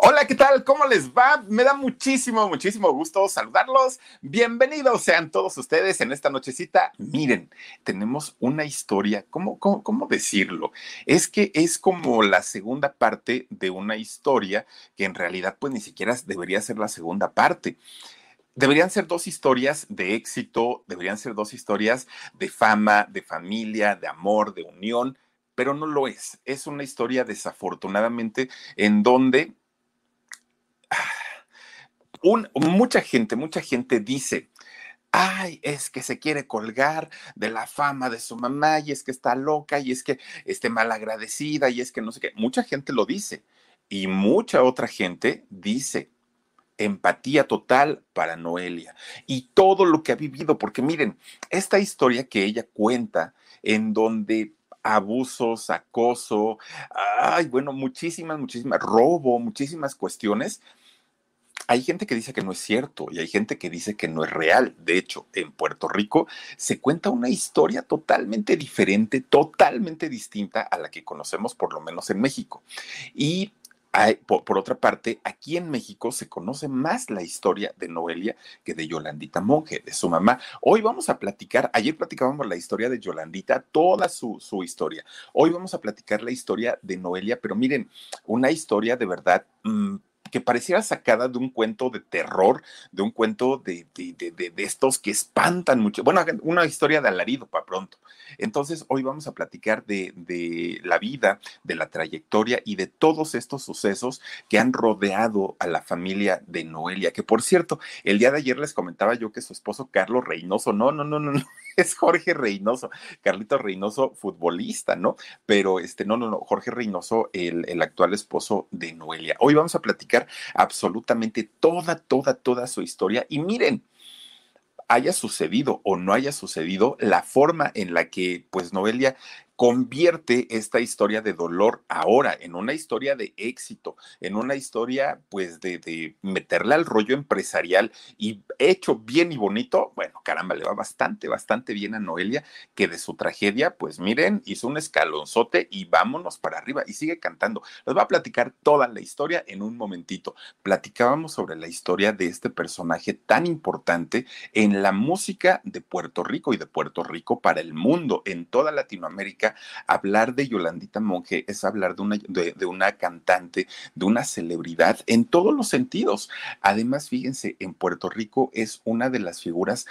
Hola, ¿qué tal? ¿Cómo les va? Me da muchísimo, muchísimo gusto saludarlos. Bienvenidos sean todos ustedes en esta nochecita. Miren, tenemos una historia, ¿cómo, cómo, cómo decirlo? Es que es como la segunda parte de una historia que en realidad pues ni siquiera debería ser la segunda parte. Deberían ser dos historias de éxito, deberían ser dos historias de fama, de familia, de amor, de unión, pero no lo es. Es una historia desafortunadamente en donde mucha gente, mucha gente dice, ay, es que se quiere colgar de la fama de su mamá y es que está loca y es que esté malagradecida y es que no sé qué. Mucha gente lo dice y mucha otra gente dice empatía total para Noelia y todo lo que ha vivido, porque miren, esta historia que ella cuenta en donde abusos, acoso, ay, bueno, muchísimas, muchísimas, robo, muchísimas cuestiones, hay gente que dice que no es cierto y hay gente que dice que no es real. De hecho, en Puerto Rico se cuenta una historia totalmente diferente, totalmente distinta a la que conocemos por lo menos en México. Y por, otra parte, aquí en México se conoce más la historia de Noelia que de Yolandita Monge, de su mamá. Hoy vamos a platicar, ayer platicábamos la historia de Yolandita, toda su, su historia. Hoy vamos a platicar la historia de Noelia, pero miren, una historia de verdad mm, que pareciera sacada de un cuento de terror, de un cuento de, de, estos que espantan mucho. Bueno, una historia de alarido para pronto. Entonces, hoy vamos a platicar de, la vida, de la trayectoria y de todos estos sucesos que han rodeado a la familia de Noelia, que por cierto, el día de ayer les comentaba yo que su esposo Carlos Reynoso, no, no, no, no, no, es Jorge Reynoso, Carlito Reynoso, futbolista, ¿no? Pero este, no, no, no, Jorge Reynoso, el, el actual esposo de Noelia. Hoy vamos a platicar absolutamente toda, toda, toda su historia. Y miren, haya sucedido o no haya sucedido, la forma en la que pues Noelia convierte esta historia de dolor ahora en una historia de éxito, en una historia pues de, de, meterle al rollo empresarial y hecho bien y bonito, bueno, caramba, le va bastante, bastante bien a Noelia, que de su tragedia, pues miren, hizo un escalonzote y vámonos para arriba y sigue cantando. Les va a platicar toda la historia en un momentito. Platicábamos sobre la historia de este personaje tan importante en la música de Puerto Rico y de Puerto Rico para el mundo, en toda Latinoamérica hablar de Yolandita Monge es hablar de una, de, una cantante, de una celebridad en todos los sentidos. Además, fíjense, en Puerto Rico es una de las figuras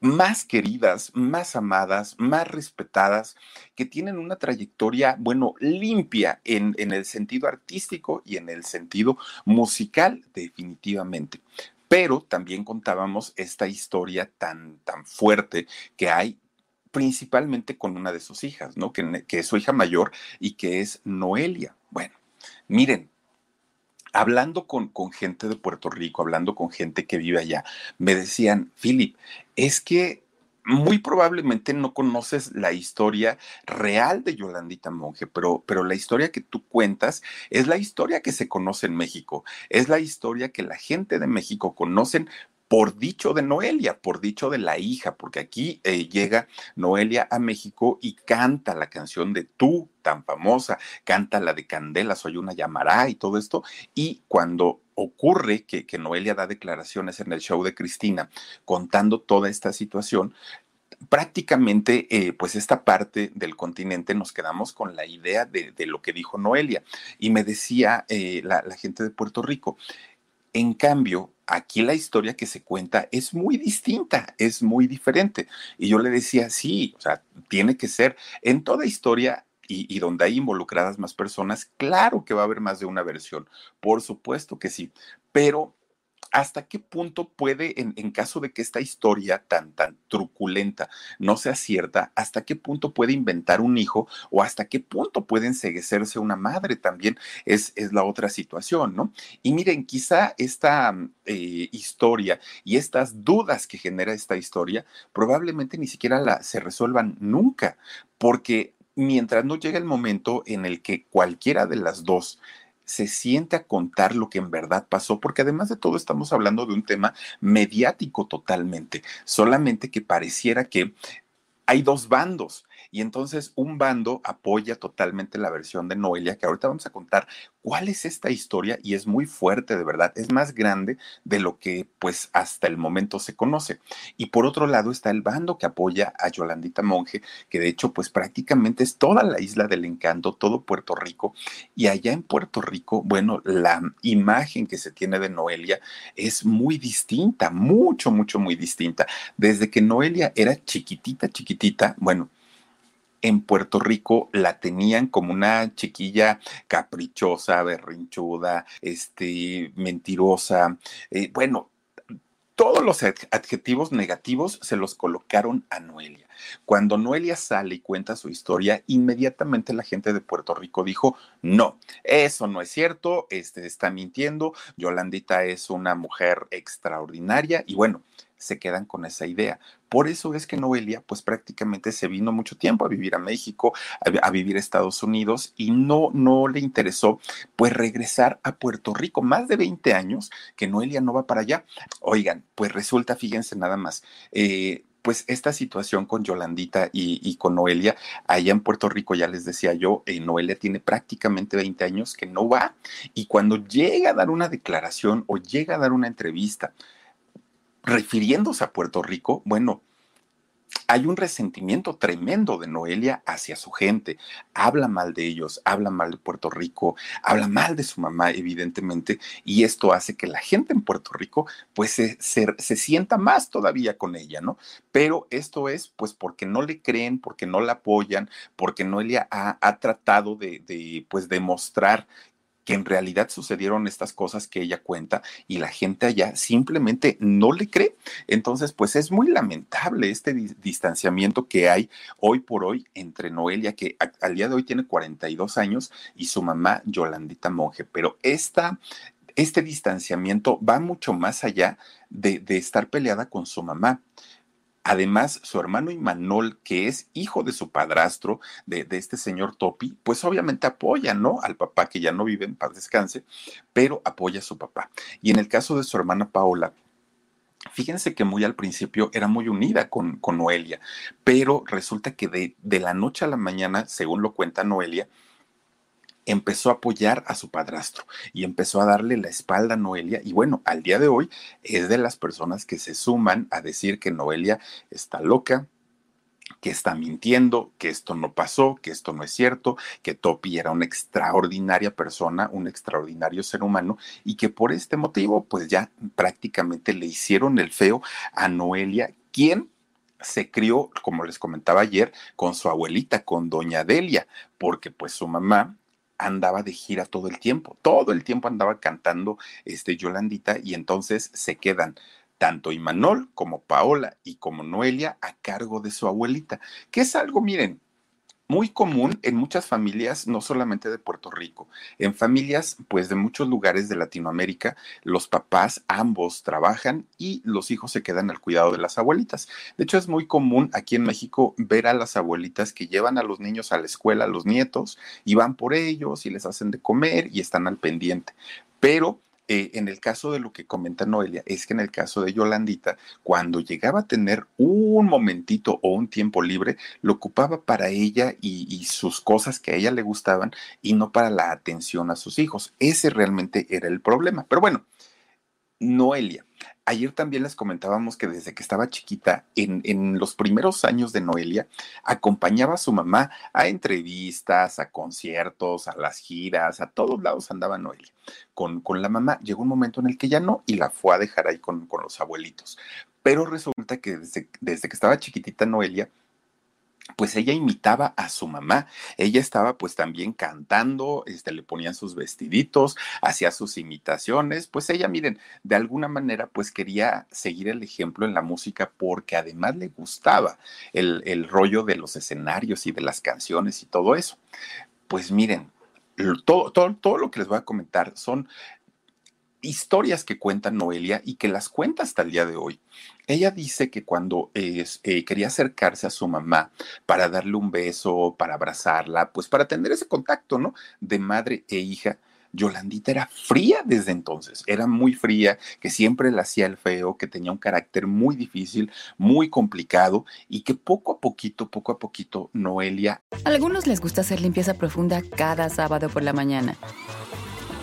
más queridas, más amadas, más respetadas, que tienen una trayectoria, bueno, limpia en, en, el sentido artístico y en el sentido musical, definitivamente. Pero también contábamos esta historia tan, tan fuerte que hay principalmente con una de sus hijas, ¿no? Que, es su hija mayor y que es Noelia. Bueno, miren, hablando con, con, gente de Puerto Rico, hablando con gente que vive allá, me decían, Philip, es que muy probablemente no conoces la historia real de Yolandita Monge, pero, pero la historia que tú cuentas es la historia que se conoce en México, es la historia que la gente de México conocen por dicho de Noelia, por dicho de la hija, porque aquí eh, llega Noelia a México y canta la canción de Tú, tan famosa, canta la de Candela, Soy una llamará y todo esto, y cuando ocurre que, Noelia da declaraciones en el show de Cristina contando toda esta situación, prácticamente, eh, pues esta parte del continente nos quedamos con la idea de, lo que dijo Noelia. Y me decía eh, la gente de Puerto Rico, en cambio, aquí la historia que se cuenta es muy distinta, es muy diferente. Y yo le decía, sí, o sea, tiene que ser. En toda historia y, donde hay involucradas más personas, claro que va a haber más de una versión, por supuesto que sí, pero ¿hasta qué punto puede, en, caso de que esta historia tan, tan truculenta no sea cierta, hasta qué punto puede inventar un hijo o hasta qué punto puede enseguecerse una madre también? Es, es la otra situación, ¿no? Y miren, quizá esta eh, historia y estas dudas que genera esta historia probablemente ni siquiera la, se resuelvan nunca, porque mientras no llegue el momento en el que cualquiera de las dos se siente a contar lo que en verdad pasó, porque además de todo estamos hablando de un tema mediático totalmente, solamente que pareciera que hay dos bandos y entonces un bando apoya totalmente la versión de Noelia, que ahorita vamos a contar cuál es esta historia y es muy fuerte, de verdad, es más grande de lo que pues hasta el momento se conoce. Y por otro lado está el bando que apoya a Yolandita Monje, que de hecho pues prácticamente es toda la isla del encanto, todo Puerto Rico. Y allá en Puerto Rico, bueno, la imagen que se tiene de Noelia es muy distinta, mucho, mucho, muy distinta. Desde que Noelia era chiquitita, chiquitita, bueno, en Puerto Rico la tenían como una chiquilla caprichosa, berrinchuda, este, mentirosa, eh, bueno, todos los adjetivos negativos se los colocaron a Noelia. Cuando Noelia sale y cuenta su historia, inmediatamente la gente de Puerto Rico dijo, no, eso no es cierto, este está mintiendo, Yolandita es una mujer extraordinaria y bueno, se quedan con esa idea. Por eso es que Noelia, pues prácticamente se vino mucho tiempo a vivir a México, a, vivir a Estados Unidos y no, no le interesó, pues regresar a Puerto Rico. Más de 20 años que Noelia no va para allá. Oigan, pues resulta, fíjense nada más, eh, pues esta situación con Yolandita y, con Noelia, allá en Puerto Rico, ya les decía yo, eh, Noelia tiene prácticamente 20 años que no va y cuando llega a dar una declaración o llega a dar una entrevista, refiriéndose a Puerto Rico, bueno, hay un resentimiento tremendo de Noelia hacia su gente. Habla mal de ellos, habla mal de Puerto Rico, habla mal de su mamá, evidentemente, y esto hace que la gente en Puerto Rico pues se, se, sienta más todavía con ella, ¿no? Pero esto es pues porque no le creen, porque no la apoyan, porque Noelia ha, ha tratado de, de pues demostrar en realidad sucedieron estas cosas que ella cuenta y la gente allá simplemente no le cree. Entonces, pues es muy lamentable este distanciamiento que hay hoy por hoy entre Noelia, que al día de hoy tiene 42 años, y su mamá Yolandita Monje. Pero esta, este distanciamiento va mucho más allá de, de estar peleada con su mamá. Además, su hermano Imanol, que es hijo de su padrastro, de, este señor Topi, pues obviamente apoya, ¿no? Al papá que ya no vive en paz descanse, pero apoya a su papá. Y en el caso de su hermana Paola, Fíjense que muy al principio era muy unida con, con Noelia, pero resulta que de, de, la noche a la mañana, según lo cuenta Noelia, empezó a apoyar a su padrastro y empezó a darle la espalda a Noelia. Y bueno, al día de hoy es de las personas que se suman a decir que Noelia está loca, que está mintiendo, que esto no pasó, que esto no es cierto, que Topi era una extraordinaria persona, un extraordinario ser humano y que por este motivo pues ya prácticamente le hicieron el feo a Noelia, quien se crió, como les comentaba ayer, con su abuelita, con doña Delia, porque pues su mamá andaba de gira todo el tiempo, todo el tiempo andaba cantando este Yolandita y entonces se quedan tanto Imanol como Paola y como Noelia a cargo de su abuelita, que es algo, miren, muy común en muchas familias, no solamente de Puerto Rico, en familias pues de muchos lugares de Latinoamérica, los papás ambos trabajan y los hijos se quedan al cuidado de las abuelitas. De hecho es muy común aquí en México ver a las abuelitas que llevan a los niños a la escuela, a los nietos, y van por ellos y les hacen de comer y están al pendiente. Pero eh, en el caso de lo que comenta Noelia, es que en el caso de Yolandita, cuando llegaba a tener un momentito o un tiempo libre, lo ocupaba para ella y, y sus cosas que a ella le gustaban y no para la atención a sus hijos. Ese realmente era el problema. Pero bueno, Noelia Ayer también les comentábamos que desde que estaba chiquita, en, en, los primeros años de Noelia, acompañaba a su mamá a entrevistas, a conciertos, a las giras, a todos lados andaba Noelia. Con, con la mamá llegó un momento en el que ya no y la fue a dejar ahí con, con los abuelitos. Pero resulta que desde, desde que estaba chiquitita Noelia, pues ella imitaba a su mamá. Ella estaba pues también cantando, este, le ponían sus vestiditos, hacía sus imitaciones. Pues ella, miren, de alguna manera pues quería seguir el ejemplo en la música porque además le gustaba el, el rollo de los escenarios y de las canciones y todo eso. Pues miren, todo, todo, todo, lo que les voy a comentar son historias que cuenta Noelia y que las cuenta hasta el día de hoy. Ella dice que cuando eh, quería acercarse a su mamá para darle un beso, para abrazarla, pues para tener ese contacto, ¿no? De madre e hija, Yolandita era fría desde entonces, era muy fría, que siempre le hacía el feo, que tenía un carácter muy difícil, muy complicado y que poco a poquito, poco a poquito, Noelia... A algunos les gusta hacer limpieza profunda cada sábado por la mañana.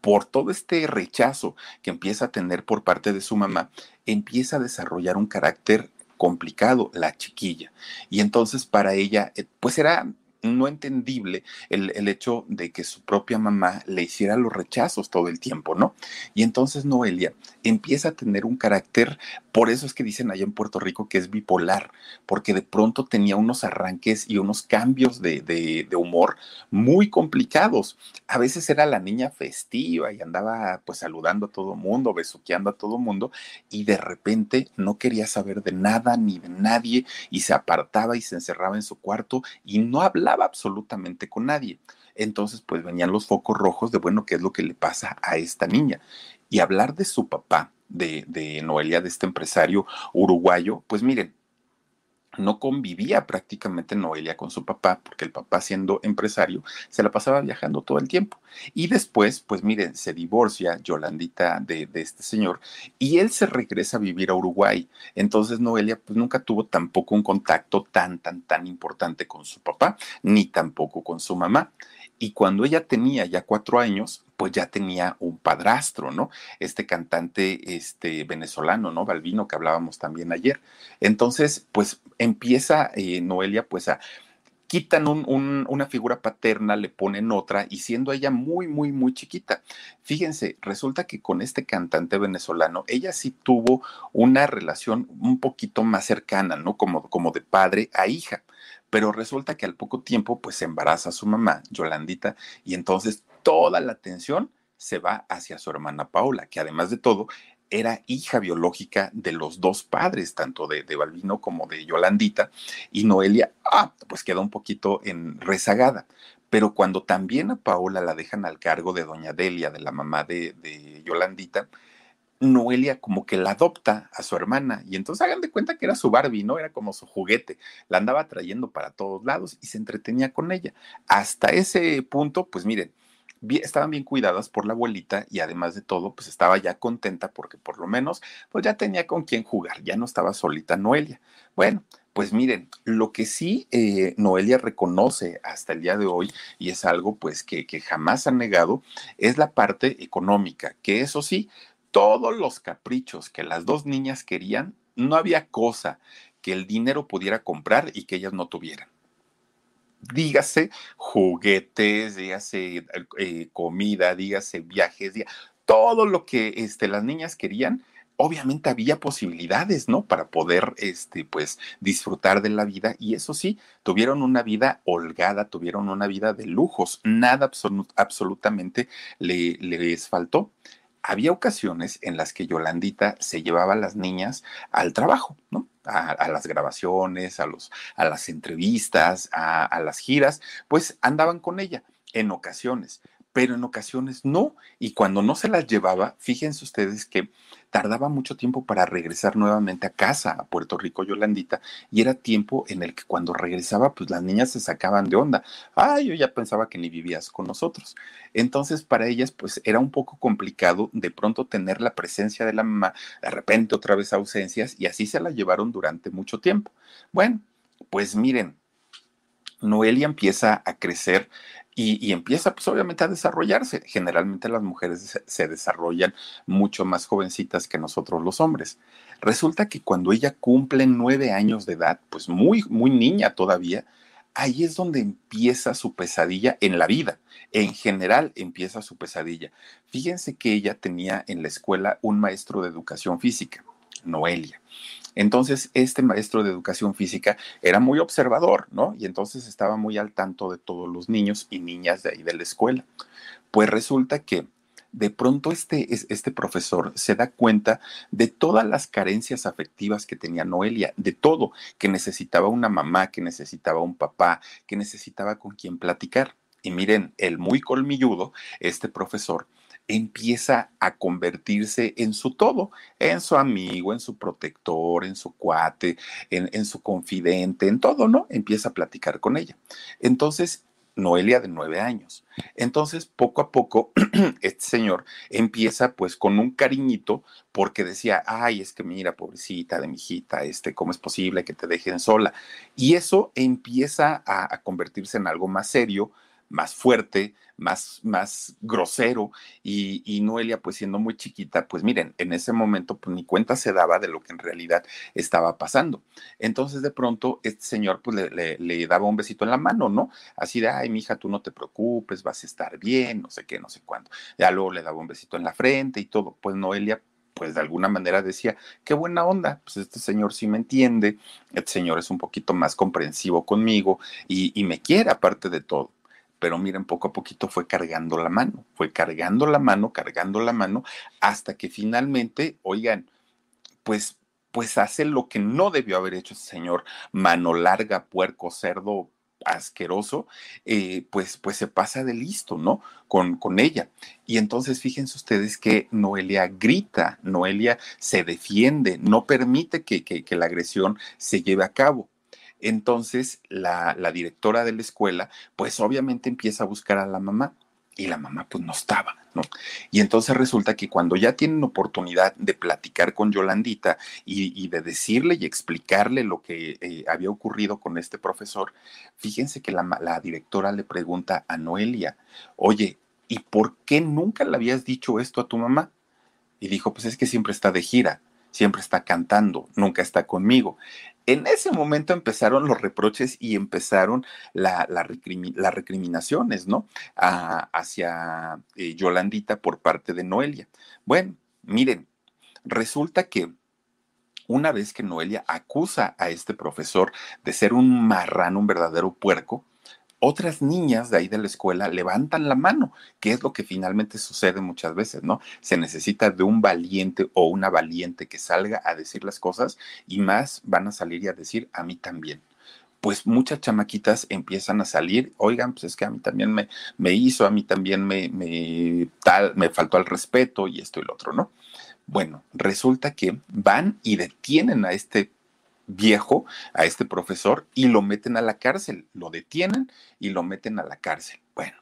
por todo este rechazo que empieza a tener por parte de su mamá, empieza a desarrollar un carácter complicado la chiquilla. Y entonces para ella, eh, pues era no entendible el, el, hecho de que su propia mamá le hiciera los rechazos todo el tiempo, ¿no? Y entonces Noelia empieza a tener un carácter, por eso es que dicen allá en Puerto Rico que es bipolar, porque de pronto tenía unos arranques y unos cambios de, de, humor muy complicados. A veces era la niña festiva y andaba pues saludando a todo mundo, besuqueando a todo mundo, y de repente no quería saber de nada ni de nadie y se apartaba y se encerraba en su cuarto y no hablaba absolutamente con nadie. Entonces, pues venían los focos rojos de, bueno, ¿qué es lo que le pasa a esta niña? Y hablar de su papá, de, de Noelia, de este empresario uruguayo, pues miren, no convivía prácticamente Noelia con su papá, porque el papá siendo empresario se la pasaba viajando todo el tiempo. Y después, pues miren, se divorcia Yolandita de, de, este señor y él se regresa a vivir a Uruguay. Entonces Noelia pues nunca tuvo tampoco un contacto tan, tan, tan importante con su papá, ni tampoco con su mamá. Y cuando ella tenía ya cuatro años, pues ya tenía un padrastro, ¿no? Este cantante este, venezolano, ¿no? Balvino, que hablábamos también ayer. Entonces, pues empieza eh, Noelia, pues a quitan un, un, una figura paterna, le ponen otra, y siendo ella muy, muy, muy chiquita. Fíjense, resulta que con este cantante venezolano, ella sí tuvo una relación un poquito más cercana, ¿no? Como, como de padre a hija pero resulta que al poco tiempo pues se embaraza a su mamá, Yolandita, y entonces toda la atención se va hacia su hermana Paula, que además de todo era hija biológica de los dos padres, tanto de, de Balbino como de Yolandita, y Noelia, ah, pues queda un poquito en rezagada. Pero cuando también a Paola la dejan al cargo de doña Delia, de la mamá de, de Yolandita, Noelia como que la adopta a su hermana y entonces hagan de cuenta que era su Barbie, ¿no? Era como su juguete, la andaba trayendo para todos lados y se entretenía con ella. Hasta ese punto, pues miren, estaban bien cuidadas por la abuelita y además de todo, pues estaba ya contenta porque por lo menos, pues ya tenía con quién jugar, ya no estaba solita Noelia. Bueno, pues miren, lo que sí eh, Noelia reconoce hasta el día de hoy, y es algo pues que, que jamás ha negado, es la parte económica, que eso sí, todos los caprichos que las dos niñas querían, no había cosa que el dinero pudiera comprar y que ellas no tuvieran. Dígase juguetes, dígase eh, comida, dígase viajes, todo lo que este, las niñas querían, obviamente había posibilidades, ¿no? Para poder, este, pues, disfrutar de la vida. Y eso sí, tuvieron una vida holgada, tuvieron una vida de lujos. Nada absolut absolutamente le, les faltó había ocasiones en las que Yolandita se llevaba a las niñas al trabajo, ¿no? A, las grabaciones, a, los, a las entrevistas, a las giras, pues andaban con ella en ocasiones pero en ocasiones no. Y cuando no se las llevaba, fíjense ustedes que tardaba mucho tiempo para regresar nuevamente a casa, a Puerto Rico, Yolandita, y era tiempo en el que cuando regresaba, pues las niñas se sacaban de onda. Ay, yo ya pensaba que ni vivías con nosotros. Entonces, para ellas, pues era un poco complicado de pronto tener la presencia de la mamá, de repente otra vez ausencias, y así se la llevaron durante mucho tiempo. Bueno, pues miren, Noelia empieza a crecer y, empieza pues obviamente a desarrollarse. Generalmente las mujeres se, desarrollan mucho más jovencitas que nosotros los hombres. Resulta que cuando ella cumple nueve años de edad, pues muy, muy niña todavía, ahí es donde empieza su pesadilla en la vida. En general empieza su pesadilla. Fíjense que ella tenía en la escuela un maestro de educación física, Noelia. Entonces, este maestro de educación física era muy observador, ¿no? Y entonces estaba muy al tanto de todos los niños y niñas de ahí de la escuela. Pues resulta que de pronto este, este profesor se da cuenta de todas las carencias afectivas que tenía Noelia, de todo, que necesitaba una mamá, que necesitaba un papá, que necesitaba con quien platicar. Y miren, el muy colmilludo, este profesor, empieza a convertirse en su todo, en su amigo, en su protector, en su cuate, en, su confidente, en todo, ¿no? Empieza a platicar con ella. Entonces, Noelia de nueve años. Entonces, poco a poco, este señor empieza pues con un cariñito porque decía, ay, es que mira, pobrecita de mi hijita, este, ¿cómo es posible que te dejen sola? Y eso empieza a convertirse en algo más serio, más fuerte, más, más grosero y, Noelia pues siendo muy chiquita, pues miren, en ese momento pues ni cuenta se daba de lo que en realidad estaba pasando. Entonces de pronto este señor pues le, le, daba un besito en la mano, ¿no? Así de, ay, mija, tú no te preocupes, vas a estar bien, no sé qué, no sé cuándo. Ya luego le daba un besito en la frente y todo. Pues Noelia pues de alguna manera decía, qué buena onda, pues este señor sí me entiende, este señor es un poquito más comprensivo conmigo y, y me quiere aparte de todo pero miren, poco a poquito fue cargando la mano, fue cargando la mano, cargando la mano, hasta que finalmente, oigan, pues, pues hace lo que no debió haber hecho ese señor, mano larga, puerco, cerdo, asqueroso, eh, pues, pues se pasa de listo, ¿no? Con, con ella. Y entonces fíjense ustedes que Noelia grita, Noelia se defiende, no permite que, que la agresión se lleve a cabo. Entonces, la, directora de la escuela, pues obviamente empieza a buscar a la mamá y la mamá pues no estaba, ¿no? Y entonces resulta que cuando ya tienen oportunidad de platicar con Yolandita y, de decirle y explicarle lo que eh, había ocurrido con este profesor, fíjense que la, la directora le pregunta a Noelia, oye, ¿y por qué nunca le habías dicho esto a tu mamá? Y dijo, pues es que siempre está de gira, siempre está cantando, nunca está conmigo. En ese momento empezaron los reproches y empezaron las recriminaciones, ¿no? hacia eh, Yolandita por parte de Noelia. Bueno, miren, resulta que una vez que Noelia acusa a este profesor de ser un marrano, un verdadero puerco, otras niñas de ahí de la escuela levantan la mano, que es lo que finalmente sucede muchas veces, ¿no? Se necesita de un valiente o una valiente que salga a decir las cosas y más van a salir y a decir a mí también. Pues muchas chamaquitas empiezan a salir, oigan, pues es que a mí también me, me hizo, a mí también me, me, tal, me faltó al respeto y esto y lo otro, ¿no? Bueno, resulta que van y detienen a este viejo a este profesor y lo meten a la cárcel, lo detienen y lo meten a la cárcel. Bueno,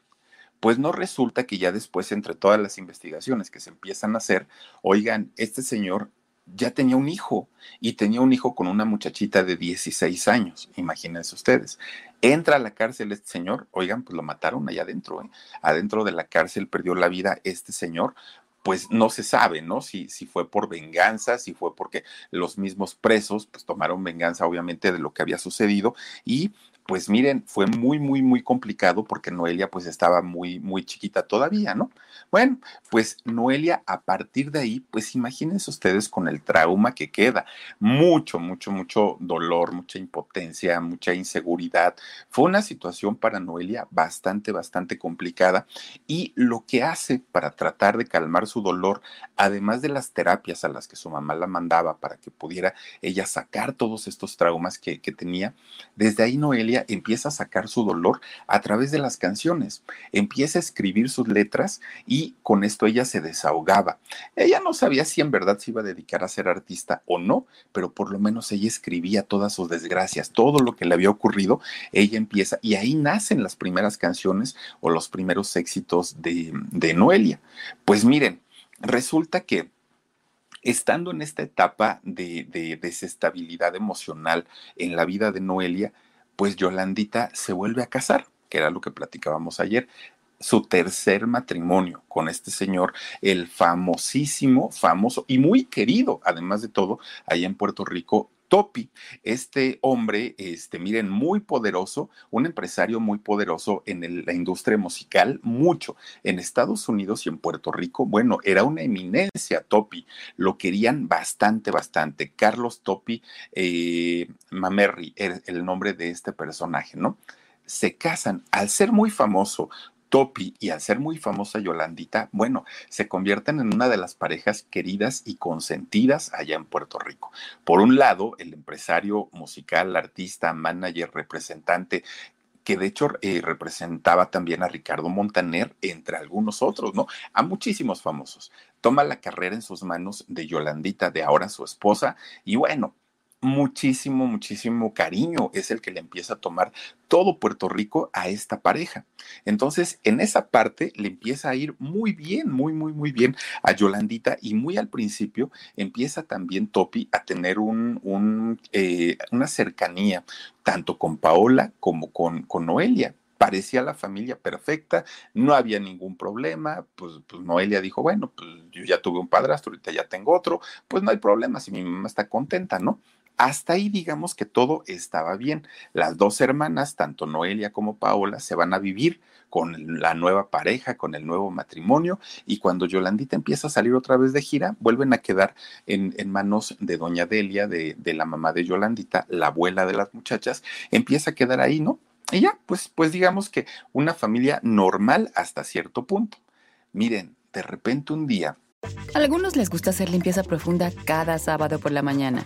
pues no resulta que ya después, entre todas las investigaciones que se empiezan a hacer, oigan, este señor ya tenía un hijo y tenía un hijo con una muchachita de 16 años, imagínense ustedes. Entra a la cárcel este señor, oigan, pues lo mataron allá adentro, ¿eh? adentro de la cárcel perdió la vida este señor pues no se sabe, ¿no? Si, si fue por venganza, si fue porque los mismos presos pues tomaron venganza obviamente de lo que había sucedido y pues miren, fue muy, muy, muy complicado porque Noelia pues estaba muy, muy chiquita todavía, ¿no? Bueno, pues Noelia, a partir de ahí, pues imagínense ustedes con el trauma que queda. Mucho, mucho, mucho dolor, mucha impotencia, mucha inseguridad. Fue una situación para Noelia bastante, bastante complicada. Y lo que hace para tratar de calmar su dolor, además de las terapias a las que su mamá la mandaba para que pudiera ella sacar todos estos traumas que, tenía, desde ahí Noelia empieza a sacar su dolor a través de las canciones. Empieza a escribir sus letras y y con esto ella se desahogaba. Ella no sabía si en verdad se iba a dedicar a ser artista o no, pero por lo menos ella escribía todas sus desgracias, todo lo que le había ocurrido, ella empieza y ahí nacen las primeras canciones o los primeros éxitos de, Noelia. Pues miren, resulta que estando en esta etapa de, de, desestabilidad emocional en la vida de Noelia, pues Yolandita se vuelve a casar, que era lo que platicábamos ayer su tercer matrimonio con este señor, el famosísimo, famoso y muy querido, además de todo, allá en Puerto Rico, Topi, este hombre, este, miren, muy poderoso, un empresario muy poderoso en la industria musical, mucho en Estados Unidos y en Puerto Rico. Bueno, era una eminencia Topi, lo querían bastante, bastante. Carlos Topi eh, Mamerri, el nombre de este personaje, ¿no? se casan. Al ser muy famoso, Topi y al ser muy famosa Yolandita, bueno, se convierten en una de las parejas queridas y consentidas allá en Puerto Rico. Por un lado, el empresario musical, artista, manager, representante que de hecho eh, representaba también a Ricardo Montaner, entre algunos otros, ¿no? A muchísimos famosos. Toma la carrera en sus manos de Yolandita, de ahora su esposa, y bueno, muchísimo, muchísimo cariño es el que le empieza a tomar todo Puerto Rico a esta pareja. Entonces, en esa parte le empieza a ir muy bien, muy, muy, muy bien a Yolandita y muy al principio empieza también Topi a tener un, eh, una cercanía tanto con Paola como con, con Noelia parecía la familia perfecta, no había ningún problema, pues, pues, Noelia dijo, bueno, pues yo ya tuve un padrastro, ahorita ya tengo otro, pues no hay problema si mi mamá está contenta, ¿no? Hasta ahí digamos que todo estaba bien. Las dos hermanas, tanto Noelia como Paola, se van a vivir con la nueva pareja, con el nuevo matrimonio, y cuando Yolandita empieza a salir otra vez de gira, vuelven a quedar en, manos de doña Delia, de, de, la mamá de Yolandita, la abuela de las muchachas, empieza a quedar ahí, ¿no? Y ya, pues, pues digamos que una familia normal hasta cierto punto. Miren, de repente un día... A algunos les gusta hacer limpieza profunda cada sábado por la mañana.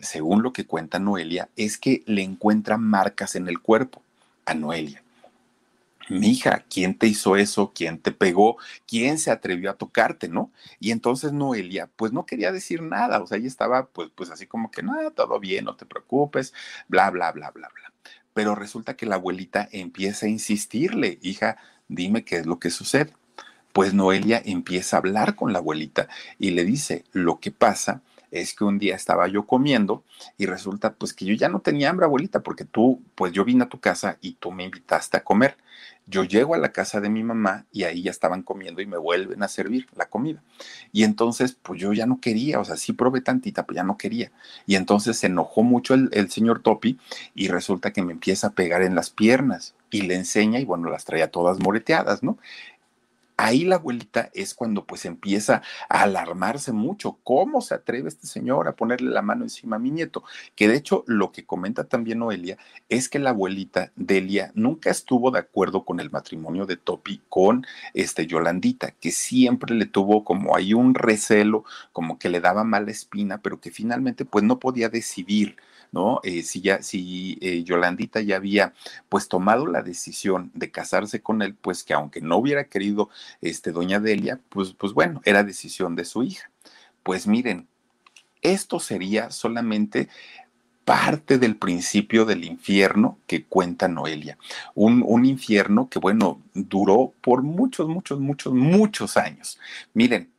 según lo que cuenta Noelia, es que le encuentra marcas en el cuerpo a Noelia. Mija, ¿quién te hizo eso? ¿Quién te pegó? ¿Quién se atrevió a tocarte, no? Y entonces Noelia, pues no quería decir nada, o sea, ella estaba pues, pues así como que nada, todo bien, no te preocupes, bla, bla, bla, bla, bla. Pero resulta que la abuelita empieza a insistirle, hija, dime qué es lo que sucede. Pues Noelia empieza a hablar con la abuelita y le dice, lo que pasa es que un día estaba yo comiendo y resulta pues que yo ya no tenía hambre, abuelita, porque tú, pues yo vine a tu casa y tú me invitaste a comer. Yo llego a la casa de mi mamá y ahí ya estaban comiendo y me vuelven a servir la comida. Y entonces, pues yo ya no quería, o sea, sí probé tantita, pero ya no quería. Y entonces se enojó mucho el, el señor Topi y resulta que me empieza a pegar en las piernas y le enseña y bueno, las traía todas moreteadas, ¿no? Ahí la abuelita es cuando pues empieza a alarmarse mucho. ¿Cómo se atreve este señor a ponerle la mano encima a mi nieto? Que de hecho lo que comenta también Noelia es que la abuelita Delia nunca estuvo de acuerdo con el matrimonio de Topi con este Yolandita, que siempre le tuvo como ahí un recelo, como que le daba mala espina, pero que finalmente pues no podía decidir ¿no? Eh, si ya, si eh, Yolandita ya había pues tomado la decisión de casarse con él, pues que aunque no hubiera querido este doña Delia, pues, pues bueno, era decisión de su hija. Pues miren, esto sería solamente parte del principio del infierno que cuenta Noelia. Un, un, infierno que, bueno, duró por muchos, muchos, muchos, muchos años. Miren,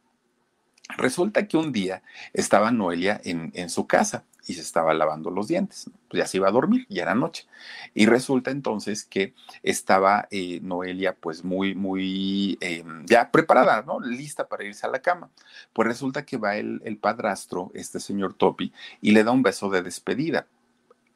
resulta que un día estaba Noelia en, en su casa y se estaba lavando los dientes. Pues ya se iba a dormir, ya era noche. Y resulta entonces que estaba eh, Noelia pues muy, muy eh, ya preparada, ¿no? Lista para irse a la cama. Pues resulta que va el, el padrastro, este señor Topi, y le da un beso de despedida.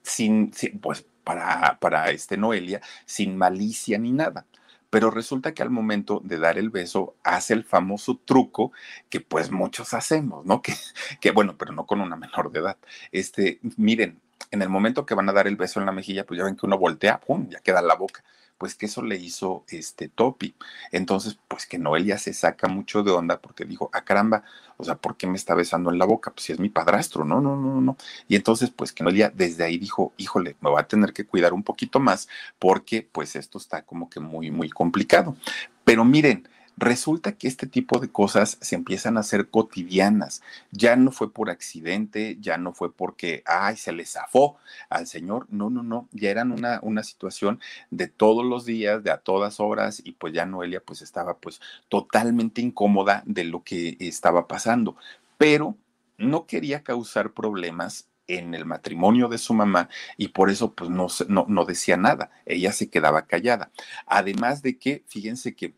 Sin, sin pues para, para este Noelia, sin malicia ni nada pero resulta que al momento de dar el beso hace el famoso truco que pues muchos hacemos, ¿no? Que, que bueno, pero no con una menor de edad. Este, miren, en el momento que van a dar el beso en la mejilla, pues ya ven que uno voltea, ¡pum!, ya queda la boca pues que eso le hizo este Topi. Entonces, pues que Noelia se saca mucho de onda porque dijo, ah, caramba, o sea, ¿por qué me está besando en la boca? Pues si es mi padrastro, no, no, no, no. Y entonces, pues que Noelia desde ahí dijo, híjole, me va a tener que cuidar un poquito más porque pues esto está como que muy, muy complicado. Pero miren, Resulta que este tipo de cosas se empiezan a hacer cotidianas. Ya no fue por accidente, ya no fue porque, ay, se le zafó al señor. No, no, no, ya eran una, una situación de todos los días, de a todas horas, y pues ya Noelia pues estaba pues totalmente incómoda de lo que estaba pasando. Pero no quería causar problemas en el matrimonio de su mamá y por eso pues no, no, no decía nada, ella se quedaba callada. Además de que, fíjense que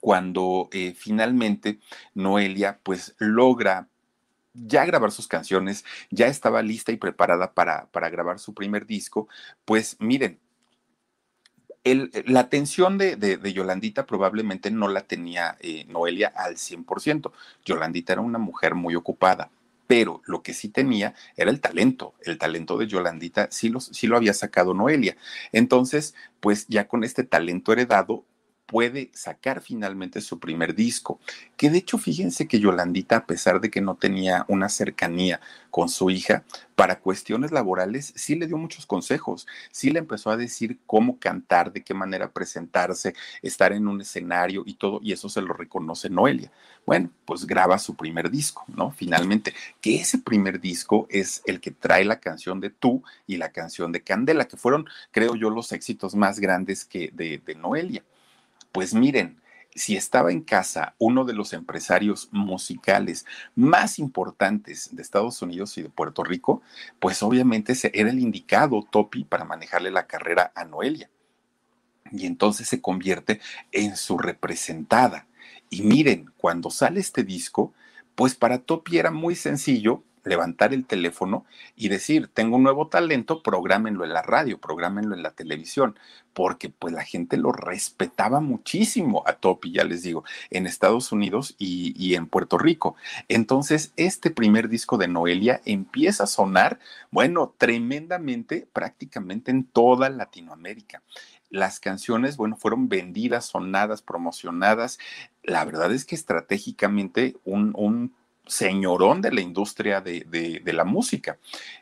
cuando eh, finalmente Noelia pues logra ya grabar sus canciones, ya estaba lista y preparada para, para grabar su primer disco, pues miren, el, la atención de, de, Yolandita probablemente no la tenía eh, Noelia al 100%. Yolandita era una mujer muy ocupada, pero lo que sí tenía era el talento. El talento de Yolandita sí, sí lo había sacado Noelia. Entonces, pues ya con este talento heredado, puede sacar finalmente su primer disco. Que de hecho, fíjense que Yolandita, a pesar de que no tenía una cercanía con su hija, para cuestiones laborales sí le dio muchos consejos, sí le empezó a decir cómo cantar, de qué manera presentarse, estar en un escenario y todo, y eso se lo reconoce Noelia. Bueno, pues graba su primer disco, ¿no? Finalmente, que ese primer disco es el que trae la canción de Tú y la canción de Candela, que fueron, creo yo, los éxitos más grandes que de, de Noelia. Pues miren, si estaba en casa uno de los empresarios musicales más importantes de Estados Unidos y de Puerto Rico, pues obviamente era el indicado Topi para manejarle la carrera a Noelia. Y entonces se convierte en su representada. Y miren, cuando sale este disco, pues para Topi era muy sencillo levantar el teléfono y decir, tengo un nuevo talento, prográmenlo en la radio, prográmenlo en la televisión, porque pues la gente lo respetaba muchísimo a Topi, ya les digo, en Estados Unidos y, y en Puerto Rico. Entonces, este primer disco de Noelia empieza a sonar, bueno, tremendamente, prácticamente en toda Latinoamérica las canciones, bueno, fueron vendidas, sonadas, promocionadas. La verdad es que estratégicamente un, un señorón de la industria de, de, la música.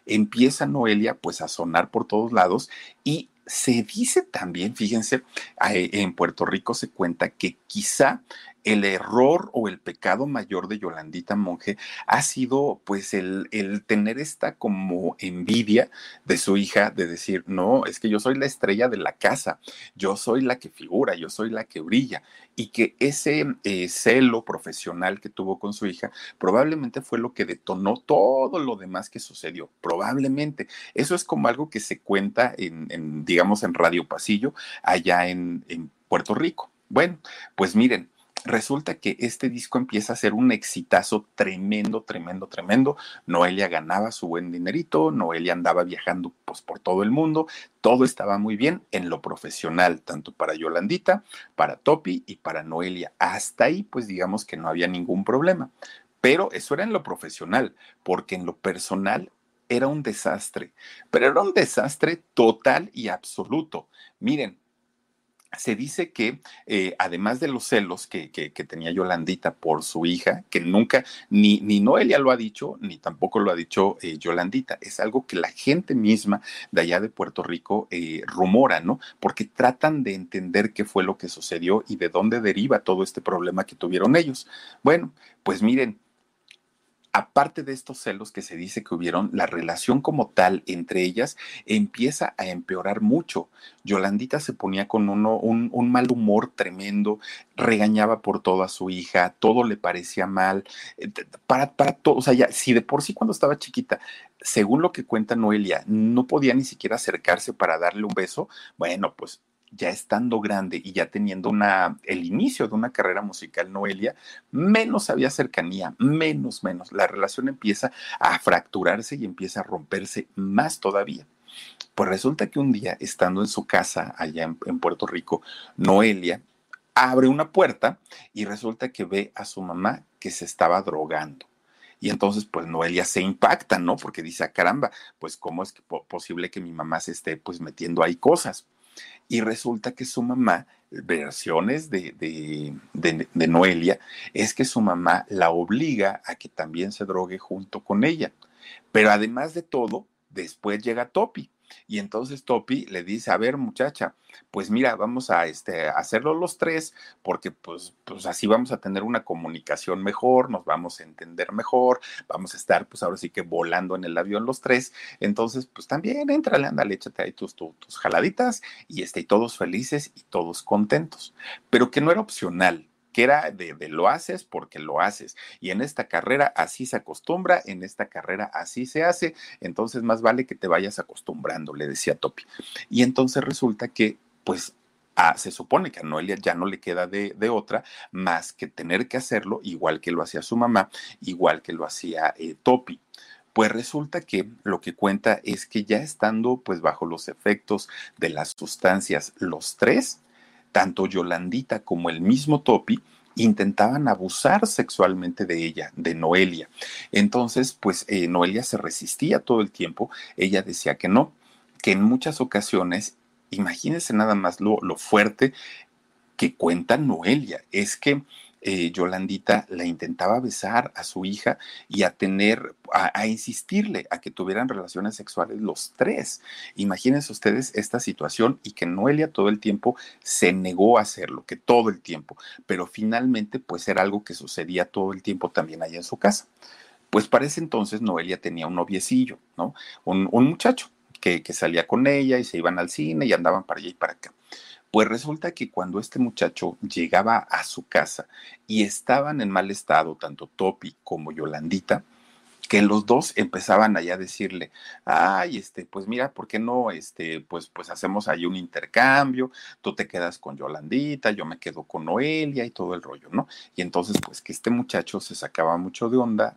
Empieza Noelia pues a sonar por todos lados y se dice también, fíjense, en Puerto Rico se cuenta que quizá el error o el pecado mayor de Yolandita Monge ha sido pues el, tener esta como envidia de su hija de decir, no, es que yo soy la estrella de la casa, yo soy la que figura, yo soy la que brilla y que ese eh, celo profesional que tuvo con su hija probablemente fue lo que detonó todo lo demás que sucedió, probablemente. Eso es como algo que se cuenta en, digamos, en Radio Pasillo allá en Puerto Rico. Bueno, pues miren, resulta que este disco empieza a ser un exitazo tremendo, tremendo, tremendo. Noelia ganaba su buen dinerito, Noelia andaba viajando pues, por todo el mundo, todo estaba muy bien en lo profesional, tanto para Yolandita, para Topi y para Noelia. Hasta ahí, pues digamos que no había ningún problema. Pero eso era en lo profesional, porque en lo personal era un desastre, pero era un desastre total y absoluto. Miren, se dice que eh, además de los celos que, que, tenía Yolandita por su hija, que nunca, ni, ni Noelia lo ha dicho, ni tampoco lo ha dicho eh, Yolandita, es algo que la gente misma de allá de Puerto Rico eh, rumora, ¿no? Porque tratan de entender qué fue lo que sucedió y de dónde deriva todo este problema que tuvieron ellos. Bueno, pues miren, aparte de estos celos que se dice que hubieron, la relación como tal entre ellas empieza a empeorar mucho. Yolandita se ponía con uno, un, mal humor tremendo, regañaba por todo a su hija, todo le parecía mal, eh, para, para todo, o sea, ya, si de por sí cuando estaba chiquita, según lo que cuenta Noelia, no podía ni siquiera acercarse para darle un beso, bueno, pues ya estando grande y ya teniendo una, el inicio de una carrera musical, Noelia, menos había cercanía, menos, menos. La relación empieza a fracturarse y empieza a romperse más todavía. Pues resulta que un día, estando en su casa allá en, Puerto Rico, Noelia abre una puerta y resulta que ve a su mamá que se estaba drogando. Y entonces, pues Noelia se impacta, ¿no? Porque dice, ah, caramba, pues cómo es posible que mi mamá se esté pues metiendo ahí cosas. Y resulta que su mamá, versiones de, de, de, Noelia, es que su mamá la obliga a que también se drogue junto con ella. Pero además de todo, después llega Topi. Y entonces Topi le dice, a ver muchacha, pues mira, vamos a este, hacerlo los tres, porque pues, pues así vamos a tener una comunicación mejor, nos vamos a entender mejor, vamos a estar pues ahora sí que volando en el avión los tres. Entonces, pues también entrale, ándale, échate ahí tus, tus, tus jaladitas y, este, y todos felices y todos contentos. Pero que no era opcional, que era de, lo haces porque lo haces. Y en esta carrera así se acostumbra, en esta carrera así se hace, entonces más vale que te vayas acostumbrando, le decía Topi. Y entonces resulta que, pues, ah, se supone que a Noelia ya no le queda de, de, otra más que tener que hacerlo igual que lo hacía su mamá, igual que lo hacía eh, Topi. Pues resulta que lo que cuenta es que ya estando pues bajo los efectos de las sustancias los tres, tanto Yolandita como el mismo Topi intentaban abusar sexualmente de ella, de Noelia. Entonces, pues eh, Noelia se resistía todo el tiempo, ella decía que no, que en muchas ocasiones, imagínense nada más lo, lo fuerte que cuenta Noelia, es que eh, Yolandita la intentaba besar a su hija y a tener, a, a, insistirle a que tuvieran relaciones sexuales los tres. Imagínense ustedes esta situación y que Noelia todo el tiempo se negó a hacerlo, que todo el tiempo, pero finalmente pues era algo que sucedía todo el tiempo también allá en su casa. Pues para ese entonces Noelia tenía un noviecillo, ¿no? Un, un muchacho que, que salía con ella y se iban al cine y andaban para allá y para acá. Pues resulta que cuando este muchacho llegaba a su casa y estaban en mal estado, tanto Topi como Yolandita, que los dos empezaban allá a decirle, ay, este, pues mira, ¿por qué no, este, pues, pues hacemos ahí un intercambio, tú te quedas con Yolandita, yo me quedo con Noelia y todo el rollo, ¿no? Y entonces, pues que este muchacho se sacaba mucho de onda,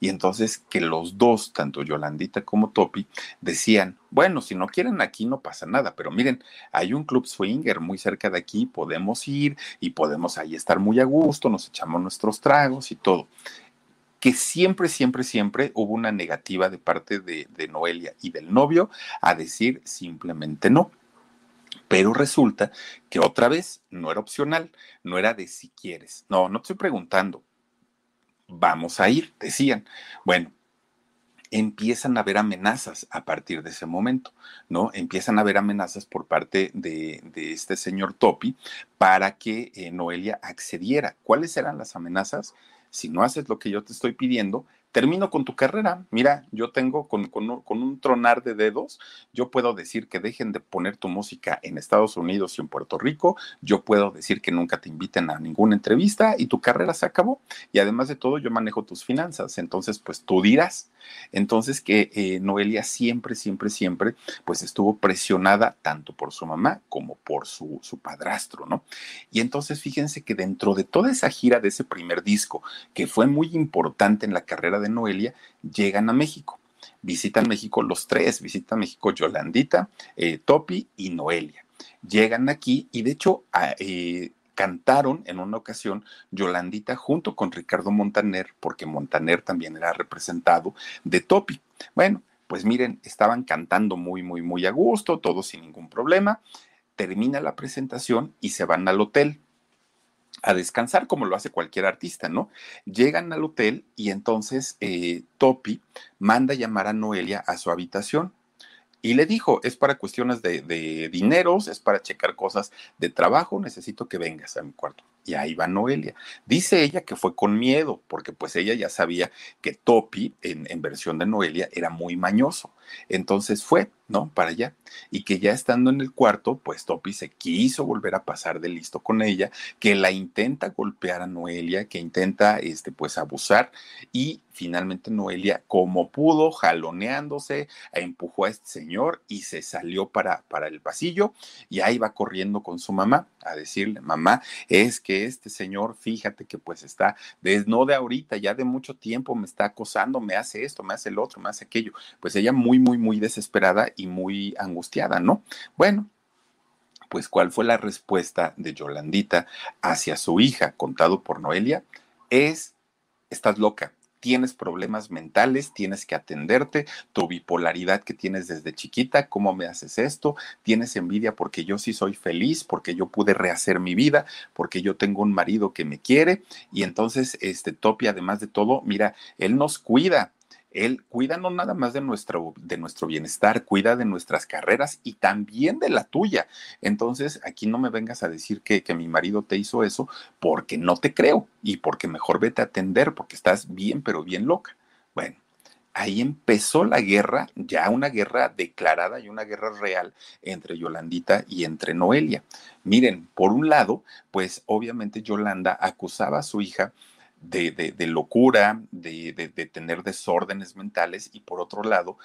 Y entonces que los dos, tanto Yolandita como Topi, decían, bueno, si no quieren aquí no pasa nada, pero miren, hay un club swinger muy cerca de aquí, podemos ir y podemos ahí estar muy a gusto, nos echamos nuestros tragos y todo que siempre, siempre, siempre hubo una negativa de parte de, de, Noelia y del novio a decir simplemente no. Pero resulta que otra vez no era opcional, no era de si quieres. No, no te estoy preguntando, vamos a ir, decían. Bueno, empiezan a haber amenazas a partir de ese momento, ¿no? Empiezan a haber amenazas por parte de, de este señor Topi para que eh, Noelia accediera. ¿Cuáles eran las amenazas? Si no haces lo que yo te estoy pidiendo, termino con tu carrera. Mira, yo tengo con, con, un tronar de dedos, yo puedo decir que dejen de poner tu música en Estados Unidos y en Puerto Rico, yo puedo decir que nunca te inviten a ninguna entrevista y tu carrera se acabó. Y además de todo, yo manejo tus finanzas, entonces pues tú dirás. Entonces que eh, Noelia siempre, siempre, siempre pues estuvo presionada tanto por su mamá como por su, su padrastro, ¿no? Y entonces fíjense que dentro de toda esa gira de ese primer disco, que fue muy importante en la carrera de Noelia, llegan a México. Visitan México los tres, visitan México Yolandita, eh, Topi y Noelia. Llegan aquí y de hecho eh, cantaron en una ocasión Yolandita junto con Ricardo Montaner, porque Montaner también era representado de Topi. Bueno, pues miren, estaban cantando muy, muy, muy a gusto, todo sin ningún problema. Termina la presentación y se van al hotel a descansar como lo hace cualquier artista, ¿no? Llegan al hotel y entonces eh, Topi manda llamar a Noelia a su habitación y le dijo, es para cuestiones de, de, dineros, es para checar cosas de trabajo, necesito que vengas a mi cuarto. Y ahí va Noelia. Dice ella que fue con miedo, porque pues ella ya sabía que Topi, en, versión de Noelia, era muy mañoso. Entonces fue, ¿no? Para allá. Y que ya estando en el cuarto, pues Topi se quiso volver a pasar de listo con ella, que la intenta golpear a Noelia, que intenta, este, pues abusar. Y finalmente Noelia, como pudo, jaloneándose, empujó a este señor y se salió para, para el pasillo. Y ahí va corriendo con su mamá a decirle, mamá, es que este señor, fíjate que pues está, desde, no de ahorita, ya de mucho tiempo me está acosando, me hace esto, me hace el otro, me hace aquello. Pues ella muy, muy, muy desesperada y muy angustiada, ¿no? Bueno, pues ¿cuál fue la respuesta de Yolandita hacia su hija, contado por Noelia? Es, estás loca, tienes problemas mentales, tienes que atenderte, tu bipolaridad que tienes desde chiquita, ¿cómo me haces esto? Tienes envidia porque yo sí soy feliz, porque yo pude rehacer mi vida, porque yo tengo un marido que me quiere y entonces este Topi además de todo, mira, él nos cuida, él cuida no nada más de nuestro, de nuestro bienestar, cuida de nuestras carreras y también de la tuya. Entonces, aquí no me vengas a decir que, que mi marido te hizo eso porque no te creo y porque mejor vete a atender porque estás bien, pero bien loca. Bueno, ahí empezó la guerra, ya una guerra declarada y una guerra real entre Yolandita y entre Noelia. Miren, por un lado, pues obviamente Yolanda acusaba a su hija de, de, locura, de, de, tener desórdenes mentales y por otro lado,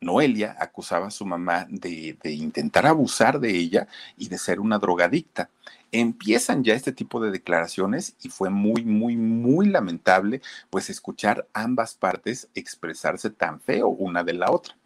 Noelia acusaba a su mamá de, intentar abusar de ella y de ser una drogadicta. Empiezan ya este tipo de declaraciones y fue muy, muy, muy lamentable pues escuchar ambas partes expresarse tan feo una de la otra.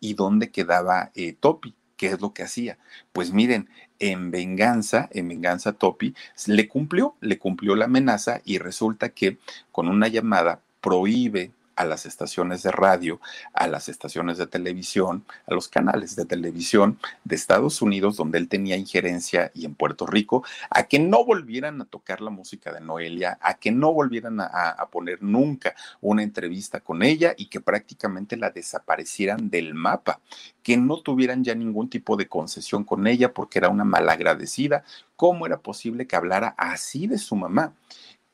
¿Y dónde quedaba eh, Topi? ¿Qué es lo que hacía? Pues miren, en venganza, en venganza Topi, le cumplió, le cumplió la amenaza y resulta que con una llamada prohíbe a las estaciones de radio, a las estaciones de televisión, a los canales de televisión de Estados Unidos, donde él tenía injerencia, y en Puerto Rico, a que no volvieran a tocar la música de Noelia, a que no volvieran a, poner nunca una entrevista con ella y que prácticamente la desaparecieran del mapa, que no tuvieran ya ningún tipo de concesión con ella porque era una malagradecida. ¿Cómo era posible que hablara así de su mamá?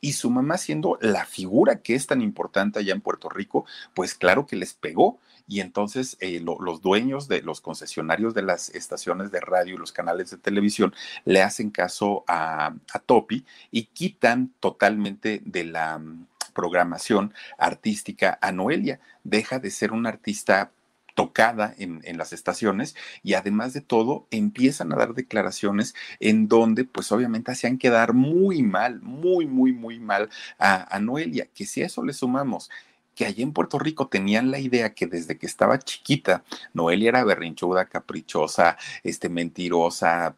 Y su mamá siendo la figura que es tan importante allá en Puerto Rico, pues claro que les pegó. Y entonces eh, lo, los dueños de los concesionarios de las estaciones de radio y los canales de televisión le hacen caso a, a Topi y quitan totalmente de la mm, programación artística a Noelia. Deja de ser un artista tocada en, en, las estaciones y además de todo empiezan a dar declaraciones en donde pues obviamente hacían quedar muy mal, muy, muy, muy mal a, Noelia, que si a eso le sumamos que allí en Puerto Rico tenían la idea que desde que estaba chiquita, Noelia era berrinchuda, caprichosa, este, mentirosa,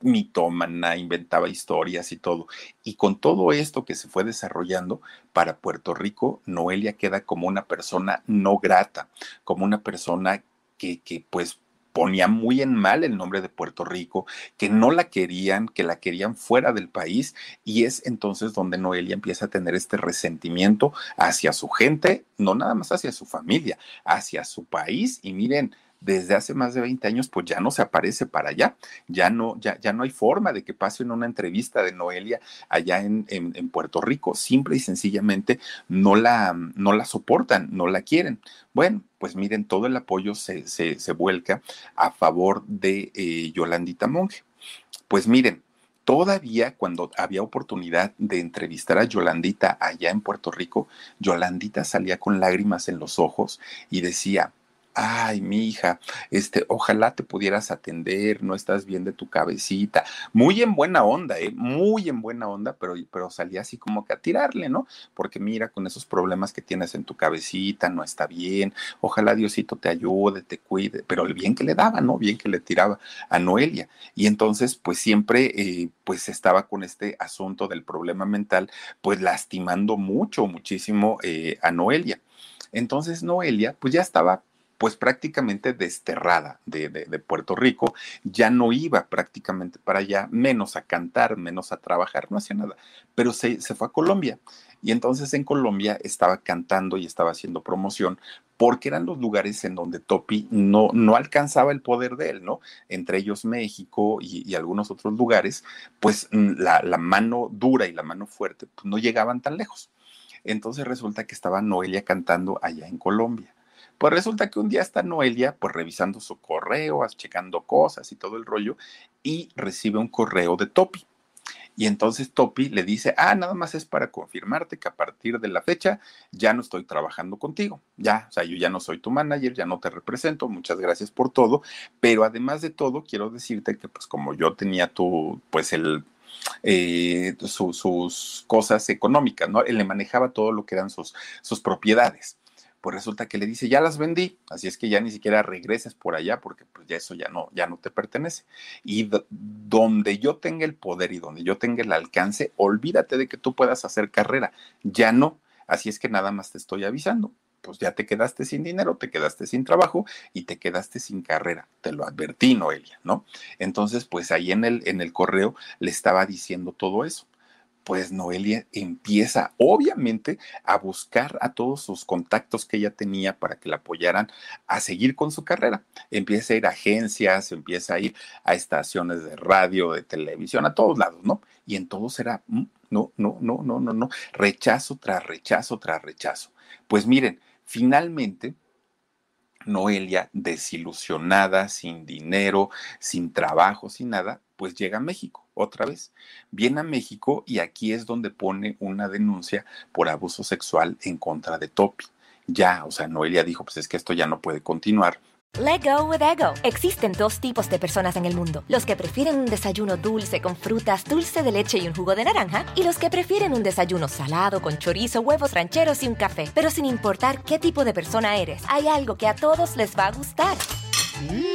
mitómana, inventaba historias y todo. Y con todo esto que se fue desarrollando para Puerto Rico, Noelia queda como una persona no grata, como una persona que, que pues ponía muy en mal el nombre de Puerto Rico, que no la querían, que la querían fuera del país, y es entonces donde Noelia empieza a tener este resentimiento hacia su gente, no nada más hacia su familia, hacia su país, y miren, desde hace más de 20 años, pues ya no se aparece para allá, ya no, ya, ya no hay forma de que pase en una entrevista de Noelia allá en, Puerto Rico, simple y sencillamente no la, no la soportan, no la quieren. Bueno, pues miren, todo el apoyo se, se, se vuelca a favor de eh, Yolandita Monge. Pues miren, todavía cuando había oportunidad de entrevistar a Yolandita allá en Puerto Rico, Yolandita salía con lágrimas en los ojos y decía, ay, mi hija, este, ojalá te pudieras atender, no estás bien de tu cabecita. Muy en buena onda, ¿eh? Muy en buena onda, pero, pero salía así como que a tirarle, ¿no? Porque mira, con esos problemas que tienes en tu cabecita, no está bien, ojalá Diosito te ayude, te cuide, pero el bien que le daba, ¿no? Bien que le tiraba a Noelia. Y entonces, pues siempre, eh, pues estaba con este asunto del problema mental, pues lastimando mucho, muchísimo eh, a Noelia. Entonces Noelia, pues ya estaba pues prácticamente desterrada de, Puerto Rico, ya no iba prácticamente para allá, menos a cantar, menos a trabajar, no hacía nada, pero se, se fue a Colombia. Y entonces en Colombia estaba cantando y estaba haciendo promoción porque eran los lugares en donde Topi no, no alcanzaba el poder de él, ¿no? Entre ellos México y, algunos otros lugares, pues mm, la, mano dura y la mano fuerte pues, no llegaban tan lejos. Entonces resulta que estaba Noelia cantando allá en Colombia. Pues resulta que un día está Noelia, pues revisando su correo, checando cosas y todo el rollo, y recibe un correo de Topi. Y entonces Topi le dice, ah, nada más es para confirmarte que a partir de la fecha ya no estoy trabajando contigo. Ya, o sea, yo ya no soy tu manager, ya no te represento, muchas gracias por todo. Pero además de todo, quiero decirte que pues como yo tenía tu, pues el eh, sus cosas económicas, ¿no? Él le manejaba todo lo que eran sus, sus propiedades pues resulta que le dice, ya las vendí, así es que ya ni siquiera regreses por allá porque pues ya eso ya no, ya no te pertenece. Y donde yo tenga el poder y donde yo tenga el alcance, olvídate de que tú puedas hacer carrera, ya no. Así es que nada más te estoy avisando, pues ya te quedaste sin dinero, te quedaste sin trabajo y te quedaste sin carrera. Te lo advertí, Noelia, ¿no? Entonces, pues ahí en el, en el correo le estaba diciendo todo eso pues Noelia empieza obviamente a buscar a todos sus contactos que ella tenía para que la apoyaran a seguir con su carrera. Empieza a ir a agencias, empieza a ir a estaciones de radio, de televisión, a todos lados, ¿no? Y en todos era, mm, no, no, no, no, no, no, rechazo tras rechazo tras rechazo. Pues miren, finalmente Noelia, desilusionada, sin dinero, sin trabajo, sin nada, pues llega a México otra vez. Viene a México y aquí es donde pone una denuncia por abuso sexual en contra de Topi. Ya, o sea, Noelia dijo, pues es que esto ya no puede continuar Let go with ego. Existen dos tipos de personas en el mundo: los que prefieren un desayuno dulce con frutas, dulce de leche y un jugo de naranja, y los que prefieren un desayuno salado con chorizo, huevos rancheros y un café. Pero sin importar qué tipo de persona eres, hay algo que a todos les va a gustar.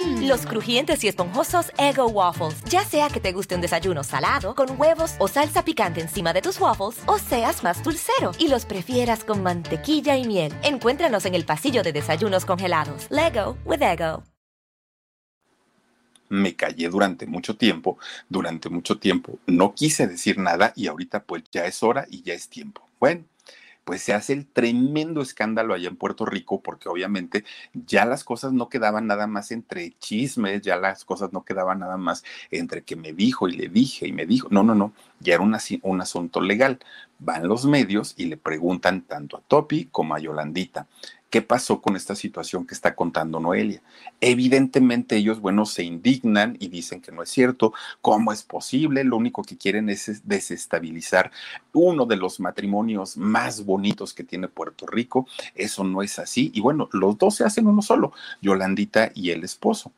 Los crujientes y esponjosos Ego Waffles. Ya sea que te guste un desayuno salado, con huevos o salsa picante encima de tus waffles, o seas más dulcero y los prefieras con mantequilla y miel. Encuéntranos en el pasillo de desayunos congelados. Lego with Ego. Me callé durante mucho tiempo, durante mucho tiempo. No quise decir nada y ahorita pues ya es hora y ya es tiempo. Bueno pues se hace el tremendo escándalo allá en Puerto Rico, porque obviamente ya las cosas no quedaban nada más entre chismes, ya las cosas no quedaban nada más entre que me dijo y le dije y me dijo, no, no, no, ya era un, un asunto legal. Van los medios y le preguntan tanto a Topi como a Yolandita, ¿Qué pasó con esta situación que está contando Noelia? Evidentemente ellos, bueno, se indignan y dicen que no es cierto. ¿Cómo es posible? Lo único que quieren es desestabilizar uno de los matrimonios más bonitos que tiene Puerto Rico. Eso no es así. Y bueno, los dos se hacen uno solo, Yolandita y el esposo.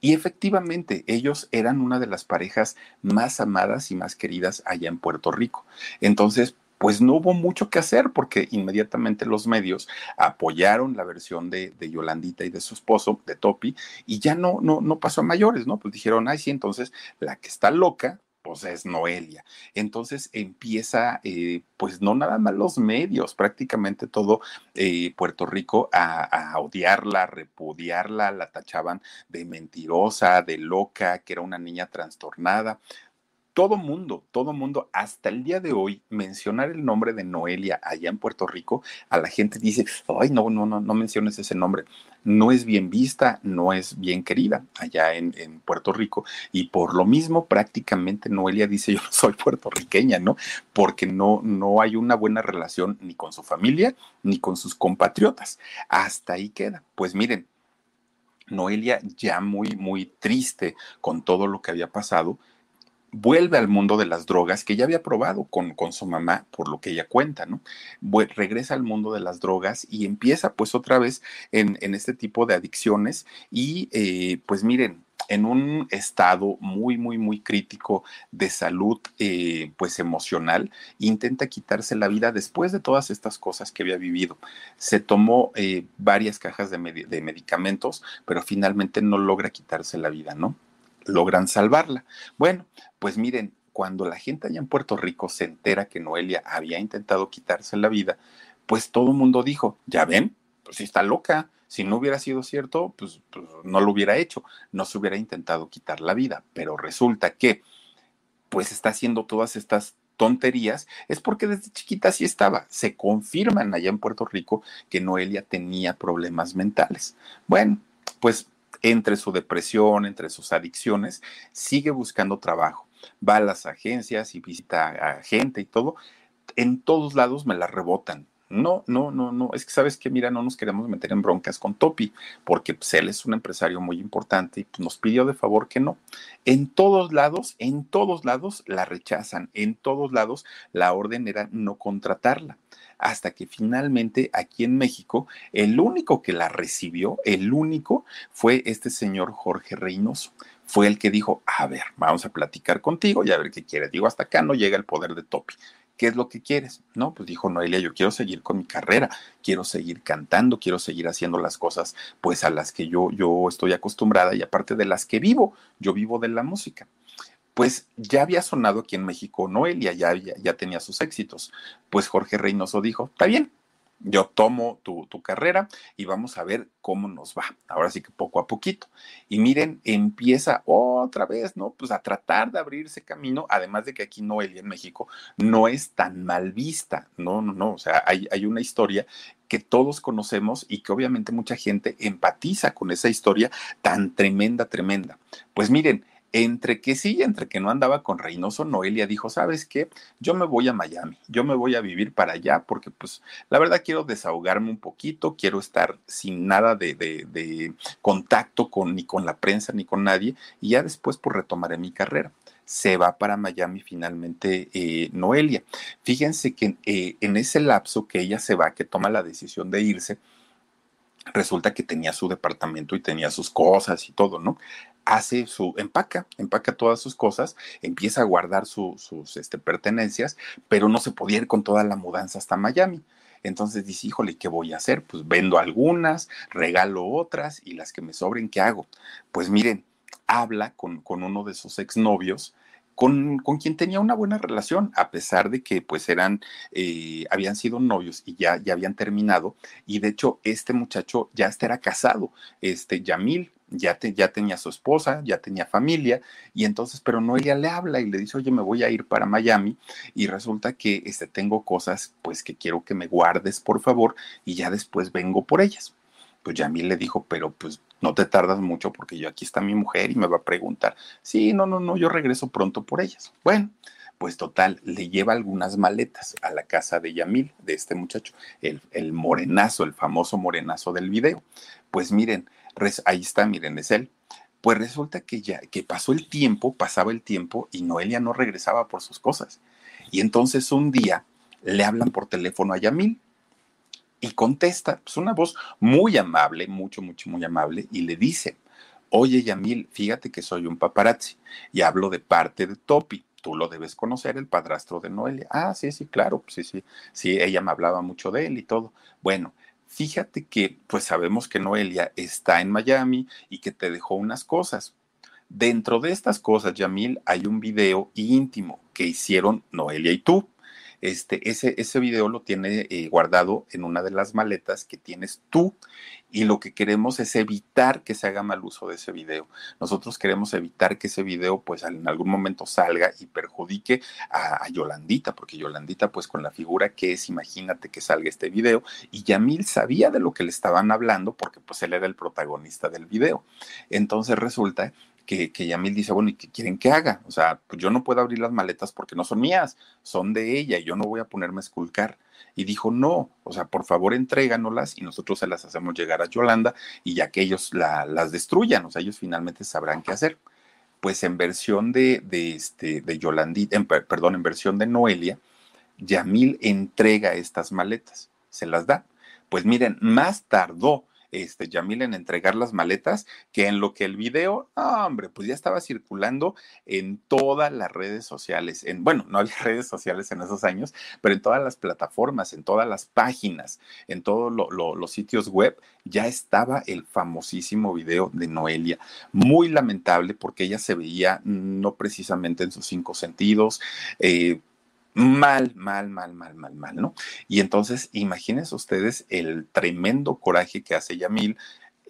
Y efectivamente, ellos eran una de las parejas más amadas y más queridas allá en Puerto Rico. Entonces, pues no hubo mucho que hacer porque inmediatamente los medios apoyaron la versión de, Yolandita y de su esposo, de Topi, y ya no, no, no pasó a mayores, ¿no? Pues dijeron, ay, sí, entonces la que está loca, pues es Noelia. Entonces empieza, eh, pues no nada más los medios, prácticamente todo eh, Puerto Rico a, a, odiarla, a repudiarla, la tachaban de mentirosa, de loca, que era una niña trastornada todo mundo, todo mundo, hasta el día de hoy, mencionar el nombre de Noelia allá en Puerto Rico, a la gente dice, ay, no, no, no, no menciones ese nombre. No es bien vista, no es bien querida allá en, Puerto Rico. Y por lo mismo, prácticamente Noelia dice, yo no soy puertorriqueña, ¿no? Porque no, no hay una buena relación ni con su familia, ni con sus compatriotas. Hasta ahí queda. Pues miren, Noelia ya muy, muy triste con todo lo que había pasado, vuelve al mundo de las drogas que ya había probado con, con su mamá, por lo que ella cuenta, ¿no? regresa al mundo de las drogas y empieza pues otra vez en, en este tipo de adicciones y eh, pues miren, en un estado muy, muy, muy crítico de salud, eh, pues emocional, intenta quitarse la vida después de todas estas cosas que había vivido. Se tomó eh, varias cajas de, de medicamentos, pero finalmente no logra quitarse la vida, ¿no? Logran salvarla. Bueno, pues miren, cuando la gente allá en Puerto Rico se entera que Noelia había intentado quitarse la vida, pues todo el mundo dijo, ya ven, pues está loca, si no hubiera sido cierto, pues, pues, no lo hubiera hecho, no se hubiera intentado quitar la vida, pero resulta que pues está haciendo todas estas tonterías, es porque desde chiquita sí estaba. Se confirman allá en Puerto Rico que Noelia tenía problemas mentales. Bueno, pues entre su depresión, entre sus adicciones, sigue buscando trabajo. Va a las agencias y visita a gente y todo. En todos lados me la rebotan. No, no, no, no. Es que sabes que, mira, no nos queremos meter en broncas con Topi, porque pues, él es un empresario muy importante y nos pidió de favor que no. En todos lados, en todos lados la rechazan. En todos lados la orden era no contratarla. Hasta que finalmente aquí en México, el único que la recibió, el único, fue este señor Jorge Reynoso fue el que dijo, a ver, vamos a platicar contigo y a ver qué quiere. Digo, hasta acá no llega el poder de Topi. ¿qué es lo que quieres? No, pues dijo Noelia, yo quiero seguir con mi carrera, quiero seguir cantando, quiero seguir haciendo las cosas pues a las que yo, yo estoy acostumbrada y aparte de las que vivo, yo vivo de la música. Pues ya había sonado aquí en México Noelia, ya, ya, ya tenía sus éxitos. Pues Jorge Reynoso dijo, está bien, yo tomo tu, carrera y vamos a ver cómo nos va. Ahora sí que poco a poquito. Y miren, empieza otra vez, ¿no? Pues a tratar de abrirse camino, además de que aquí Noelia en México no es tan mal vista, no, no, no, o sea, hay una historia que todos conocemos y que obviamente mucha gente empatiza con esa historia tan tremenda, tremenda. Pues miren, entre que sí y entre que no andaba con Reynoso, Noelia dijo, ¿sabes qué? Yo me voy a Miami, yo me voy a vivir para allá porque pues la verdad quiero desahogarme un poquito, quiero estar sin nada de, de, contacto con ni con la prensa ni con nadie y ya después pues retomaré mi carrera se va para Miami finalmente eh, Noelia. Fíjense que eh, en ese lapso que ella se va, que toma la decisión de irse, resulta que tenía su departamento y tenía sus cosas y todo, ¿no? Hace su, empaca, empaca todas sus cosas, empieza a guardar sus este, pertenencias, pero no se podía ir con toda la mudanza hasta Miami. Entonces dice, híjole, ¿qué voy a hacer? Pues vendo algunas, regalo otras y las que me sobren, ¿qué hago? Pues miren, habla con, con uno de sus exnovios, con, con, quien tenía una buena relación, a pesar de que pues eran, eh, habían sido novios y ya, ya habían terminado. Y de hecho, este muchacho ya era casado, este Yamil, ya, ya tenía su esposa, ya tenía familia, y entonces, pero Noelia le habla y le dice, oye, me voy a ir para Miami, y resulta que este, tengo cosas, pues que quiero que me guardes, por favor, y ya después vengo por ellas. Pues Yamil le dijo, pero pues no te tardas mucho porque yo aquí está mi mujer y me va a preguntar, sí, no, no, no, yo regreso pronto por ellas. Bueno, pues total, le lleva algunas maletas a la casa de Yamil, de este muchacho, el, morenazo, el famoso morenazo del video. Pues miren, ahí está, miren, es él. Pues resulta que ya, que pasó el tiempo, pasaba el tiempo y Noelia no regresaba por sus cosas. Y entonces un día le hablan por teléfono a Yamil y contesta, pues una voz muy amable, mucho, mucho, muy amable, y le dice, oye Yamil, fíjate que soy un paparazzi y hablo de parte de Topi. Tú lo debes conocer, el padrastro de Noelia. Ah, sí, sí, claro, sí, sí, sí, ella me hablaba mucho de él y todo. Bueno, fíjate que pues sabemos que Noelia está en Miami y que te dejó unas cosas. Dentro de estas cosas, Yamil, hay un video íntimo que hicieron Noelia y tú. Este, ese, ese video lo tiene eh, guardado en una de las maletas que tienes tú y lo que queremos es evitar que se haga mal uso de ese video. Nosotros queremos evitar que ese video pues en algún momento salga y perjudique a, Yolandita, porque Yolandita pues con la figura que es, imagínate que salga este video y Yamil sabía de lo que le estaban hablando porque pues él era el protagonista del video. Entonces resulta que, Yamil dice, bueno, ¿y qué quieren que haga? O sea, pues yo no puedo abrir las maletas porque no son mías, son de ella y yo no voy a ponerme a esculcar. Y dijo, no, o sea, por favor entréganoslas y nosotros se las hacemos llegar a Yolanda y ya que ellos las destruyan, o sea, ellos finalmente sabrán qué hacer. pues en versión de, de, este, de Yolandita, perdón, en versión de Noelia, Yamil entrega estas maletas, se las da. Pues miren, más tardó este, Yamil en entregar las maletas, que en lo que el video, hombre, pues ya estaba circulando en todas las redes sociales. En, bueno, no había redes sociales en esos años, pero en todas las plataformas, en todas las páginas, en todos los sitios web, ya estaba el famosísimo video de Noelia. Muy lamentable porque ella se veía no precisamente en sus cinco sentidos. Eh, mal, mal, mal, mal, mal, mal, ¿no? Y entonces, imagínense ustedes el tremendo coraje que hace Yamil,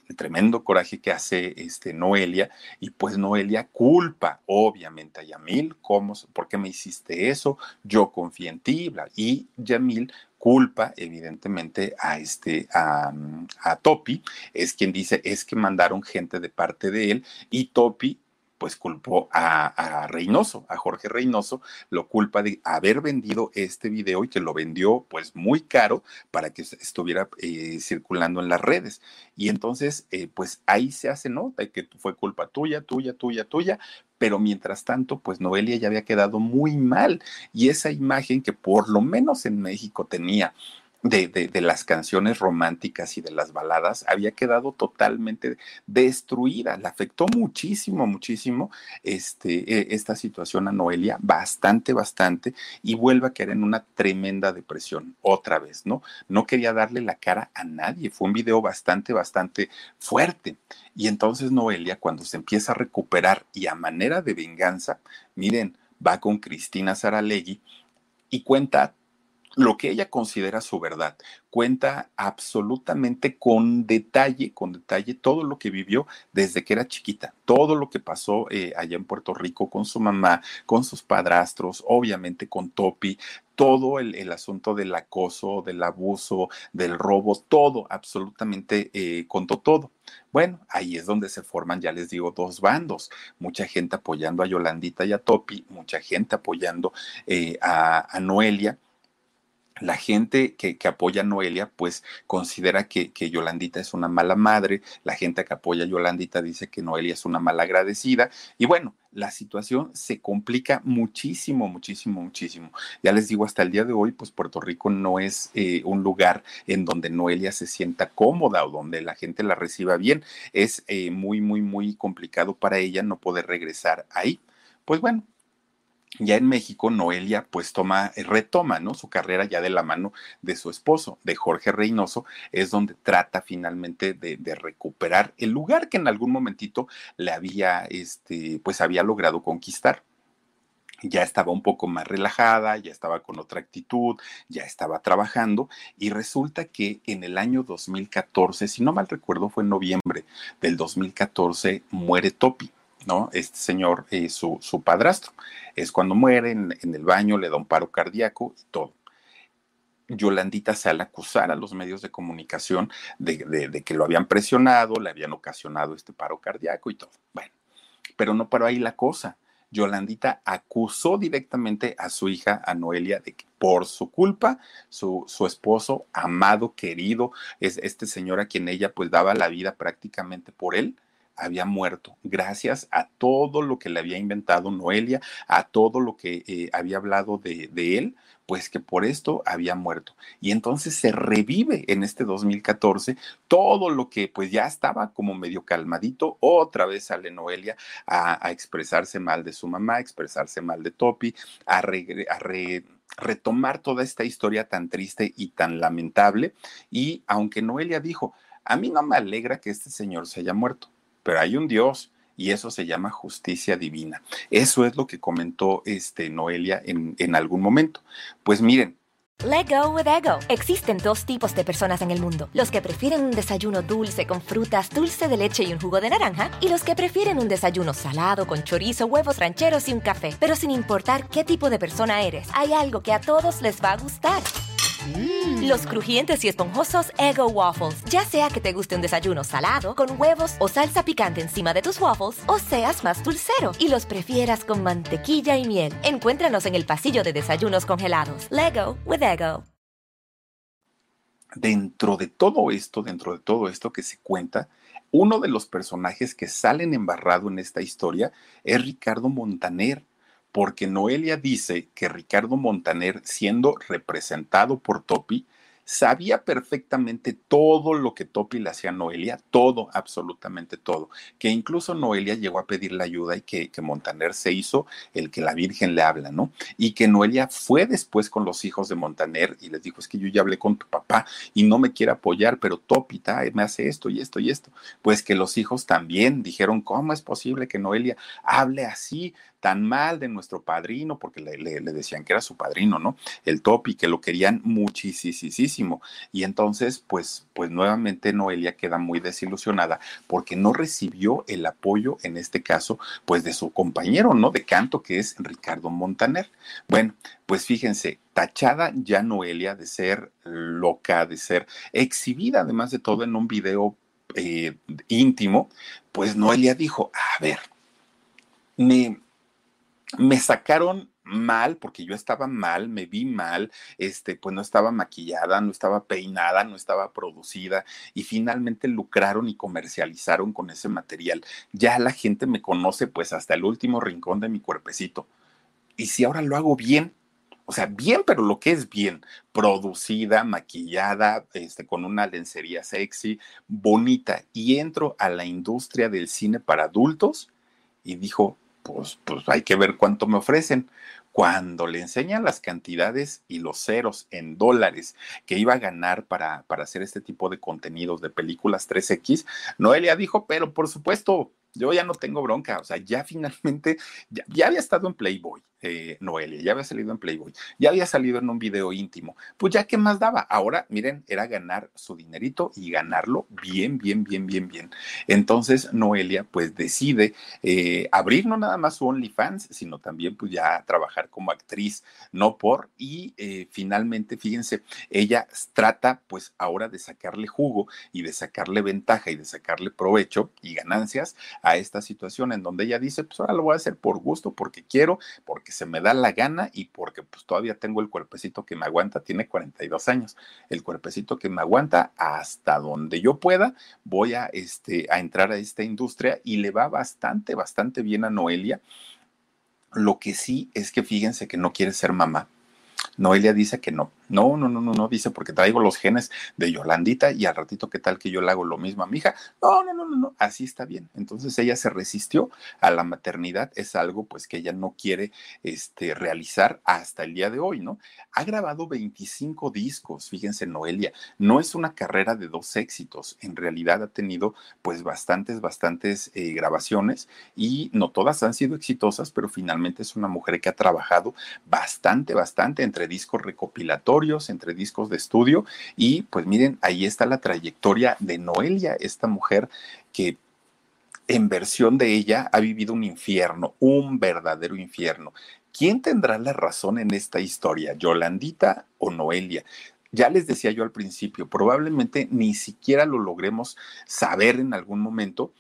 el tremendo coraje que hace este, Noelia, y pues Noelia culpa, obviamente, a Yamil, ¿cómo, ¿por qué me hiciste eso? Yo confié en ti, y Yamil culpa evidentemente a este a, a Topi, es quien dice es que mandaron gente de parte de él y Topi pues culpó a, Reynoso, a Jorge Reynoso, lo culpa de haber vendido este video y que lo vendió pues muy caro para que estuviera eh, circulando en las redes. Y entonces, eh, pues ahí se hace nota que fue culpa tuya, tuya, tuya, tuya, pero mientras tanto, pues Noelia ya había quedado muy mal y esa imagen que por lo menos en México tenía de, las canciones románticas y de las baladas había quedado totalmente destruida. Le afectó muchísimo, muchísimo este, e, esta situación a Noelia, bastante, bastante, y vuelve a caer en una tremenda depresión otra vez, ¿no? No quería darle la cara a nadie. Fue un video bastante, bastante fuerte. Y entonces Noelia, cuando se empieza a recuperar y a manera de venganza, miren, va con Cristina Saralegui y cuenta lo que ella considera su verdad. Cuenta absolutamente con detalle, con detalle, todo lo que vivió desde que era chiquita, todo lo que pasó eh, allá en Puerto Rico con su mamá, con sus padrastros, obviamente con Topi, todo el, asunto del acoso, del abuso, del robo, todo, absolutamente eh, contó todo. Bueno, ahí es donde se forman, ya les digo, dos bandos. Mucha gente apoyando a Yolandita y a Topi, mucha gente apoyando eh, a Noelia la gente que, apoya a Noelia, pues considera que, Yolandita es una mala madre, la gente que apoya a Yolandita dice que Noelia es una mala agradecida, y bueno, la situación se complica muchísimo, muchísimo, muchísimo. Ya les digo, hasta el día de hoy, pues Puerto Rico no es eh, un lugar en donde Noelia se sienta cómoda o donde la gente la reciba bien. Es eh, muy, muy, muy complicado para ella no poder regresar ahí. Pues bueno, ya en México, Noelia pues toma, eh, retoma, ¿no? Su carrera ya de la mano de su esposo, de Jorge Reynoso, es donde trata finalmente de, recuperar el lugar que en algún momentito le había, este, pues había logrado conquistar ya estaba un poco más relajada, ya estaba con otra actitud, ya estaba trabajando y resulta que en el año 2014, si no mal recuerdo fue en noviembre del 2014, muere Topi. ¿No? Este señor, eh, su, su, padrastro. Es cuando muere en, el baño, le da un paro cardíaco y todo. Yolandita sale a acusar a los medios de comunicación de, que lo habían presionado, le habían ocasionado este paro cardíaco y todo. Bueno, pero no paró ahí la cosa. Yolandita acusó directamente a su hija, a Noelia, de que por su culpa, su, su, esposo, amado, querido, es este señor a quien ella pues daba la vida prácticamente por él, había muerto, gracias a todo lo que le había inventado Noelia, a todo lo que eh, había hablado de, él, pues que por esto había muerto. Y entonces se revive en este 2014 todo lo que pues ya estaba como medio calmadito, otra vez sale Noelia a, expresarse mal de su mamá, a expresarse mal de Topi, a, a retomar toda esta historia tan triste y tan lamentable. Y aunque Noelia dijo, a mí no me alegra que este señor se haya muerto pero hay un Dios y eso se llama justicia divina. Eso es lo que comentó este Noelia en, en algún momento. Pues miren, Let go with ego. Existen dos tipos de personas en el mundo: los que prefieren un desayuno dulce con frutas, dulce de leche y un jugo de naranja, y los que prefieren un desayuno salado con chorizo, huevos rancheros y un café. Pero sin importar qué tipo de persona eres, hay algo que a todos les va a gustar. Mm. Los crujientes y esponjosos Ego Waffles. Ya sea que te guste un desayuno salado, con huevos o salsa picante encima de tus waffles, o seas más dulcero y los prefieras con mantequilla y miel. Encuéntranos en el pasillo de desayunos congelados. Lego with Ego. Dentro de todo esto, dentro de todo esto que se cuenta, uno de los personajes que salen embarrado en esta historia es Ricardo Montaner porque Noelia dice que Ricardo Montaner, siendo representado por Topi, sabía perfectamente todo lo que Topi le hacía a Noelia, todo, absolutamente todo, que incluso Noelia llegó a pedirle ayuda y que, Montaner se hizo el que la Virgen le habla, ¿no? Y que Noelia fue después con los hijos de Montaner y les dijo, es que yo ya hablé con tu papá y no me quiere apoyar, pero Topi me hace esto y esto y esto. Pues que los hijos también dijeron, ¿cómo es posible que Noelia hable así? Tan mal de nuestro padrino, porque le, decían que era su padrino, ¿no? El Topi, que lo querían muchísimo. Y entonces, pues, pues nuevamente Noelia queda muy desilusionada porque no recibió el apoyo, en este caso, pues de su compañero, ¿no? De canto, que es Ricardo Montaner. Bueno, pues fíjense, tachada ya Noelia de ser loca, de ser exhibida, además de todo, en un video eh, íntimo, pues Noelia dijo, a ver, me, me sacaron mal porque yo estaba mal, me vi mal, este, pues no estaba maquillada, no estaba peinada, no estaba producida y finalmente lucraron y comercializaron con ese material. Ya la gente me conoce pues hasta el último rincón de mi cuerpecito. Y si ahora lo hago bien, o sea, bien, pero lo que es bien, producida, maquillada, este, con una lencería sexy, bonita, y entro a la industria del cine para adultos y dijo, pues, pues hay que ver cuánto me ofrecen. Cuando le enseñan las cantidades y los ceros en dólares que iba a ganar para, para hacer este tipo de contenidos de películas 3X, Noelia dijo, pero por supuesto, yo ya no tengo bronca, o sea, ya finalmente, ya había estado en Playboy, eh, Noelia, ya había salido en Playboy, ya había salido en un video íntimo, pues ya qué más daba. Ahora, miren, era ganar su dinerito y ganarlo bien, bien, bien, bien, bien. Entonces, Noelia, pues decide eh, abrir no nada más su OnlyFans, sino también pues ya trabajar como actriz, no por, y eh, finalmente, fíjense, ella trata pues ahora de sacarle jugo y de sacarle ventaja y de sacarle provecho y ganancias a esta situación en donde ella dice, pues ahora lo voy a hacer por gusto, porque quiero, porque se me da la gana y porque pues todavía tengo el cuerpecito que me aguanta, tiene 42 años, el cuerpecito que me aguanta hasta donde yo pueda, voy a, este, a entrar a esta industria y le va bastante, bastante bien a Noelia. Lo que sí es que fíjense que no quiere ser mamá. Noelia dice que no, no, no, no, no, no, dice porque traigo los genes de Yolandita y al ratito qué tal que yo le hago lo mismo a mi hija. No, no, no, no, no, así está bien. Entonces ella se resistió a la maternidad, es algo pues que ella no quiere este, realizar hasta el día de hoy, ¿no? Ha grabado 25 discos, fíjense Noelia, no es una carrera de dos éxitos, en realidad ha tenido pues bastantes, bastantes eh, grabaciones y no todas han sido exitosas, pero finalmente es una mujer que ha trabajado bastante, bastante entre discos recopilatorios entre discos de estudio. Y pues miren, ahí está la trayectoria de Noelia, esta mujer que en versión de ella ha vivido un infierno, un verdadero infierno. ¿Quién tendrá la razón en esta historia, Yolandita o Noelia? Ya les decía yo al principio, probablemente ni siquiera lo logremos saber en algún momento,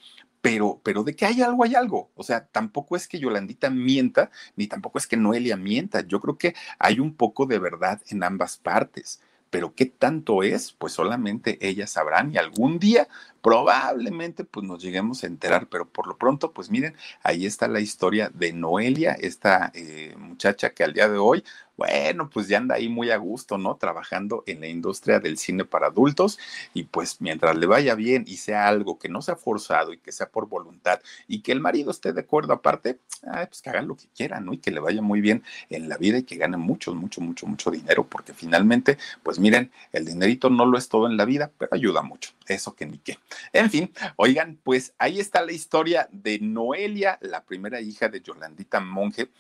pero, pero de que hay algo, hay algo. O sea, tampoco es que Yolandita mienta, ni tampoco es que Noelia mienta. Yo creo que hay un poco de verdad en ambas partes. Pero qué tanto es, pues solamente ellas sabrán y algún día probablemente pues nos lleguemos a enterar, pero por lo pronto pues miren, ahí está la historia de Noelia, esta eh, muchacha que al día de hoy bueno, pues ya anda ahí muy a gusto, ¿no? Trabajando en la industria del cine para adultos y pues mientras le vaya bien y sea algo que no sea forzado y que sea por voluntad y que el marido esté de acuerdo aparte, pues que hagan lo que quieran, ¿no? Y que le vaya muy bien en la vida y que gane mucho, mucho, mucho, mucho dinero, porque finalmente, pues miren, el dinerito no lo es todo en la vida, pero ayuda mucho, eso que ni qué. En fin, oigan, pues ahí está la historia de Noelia, la primera hija de Yolandita Monge,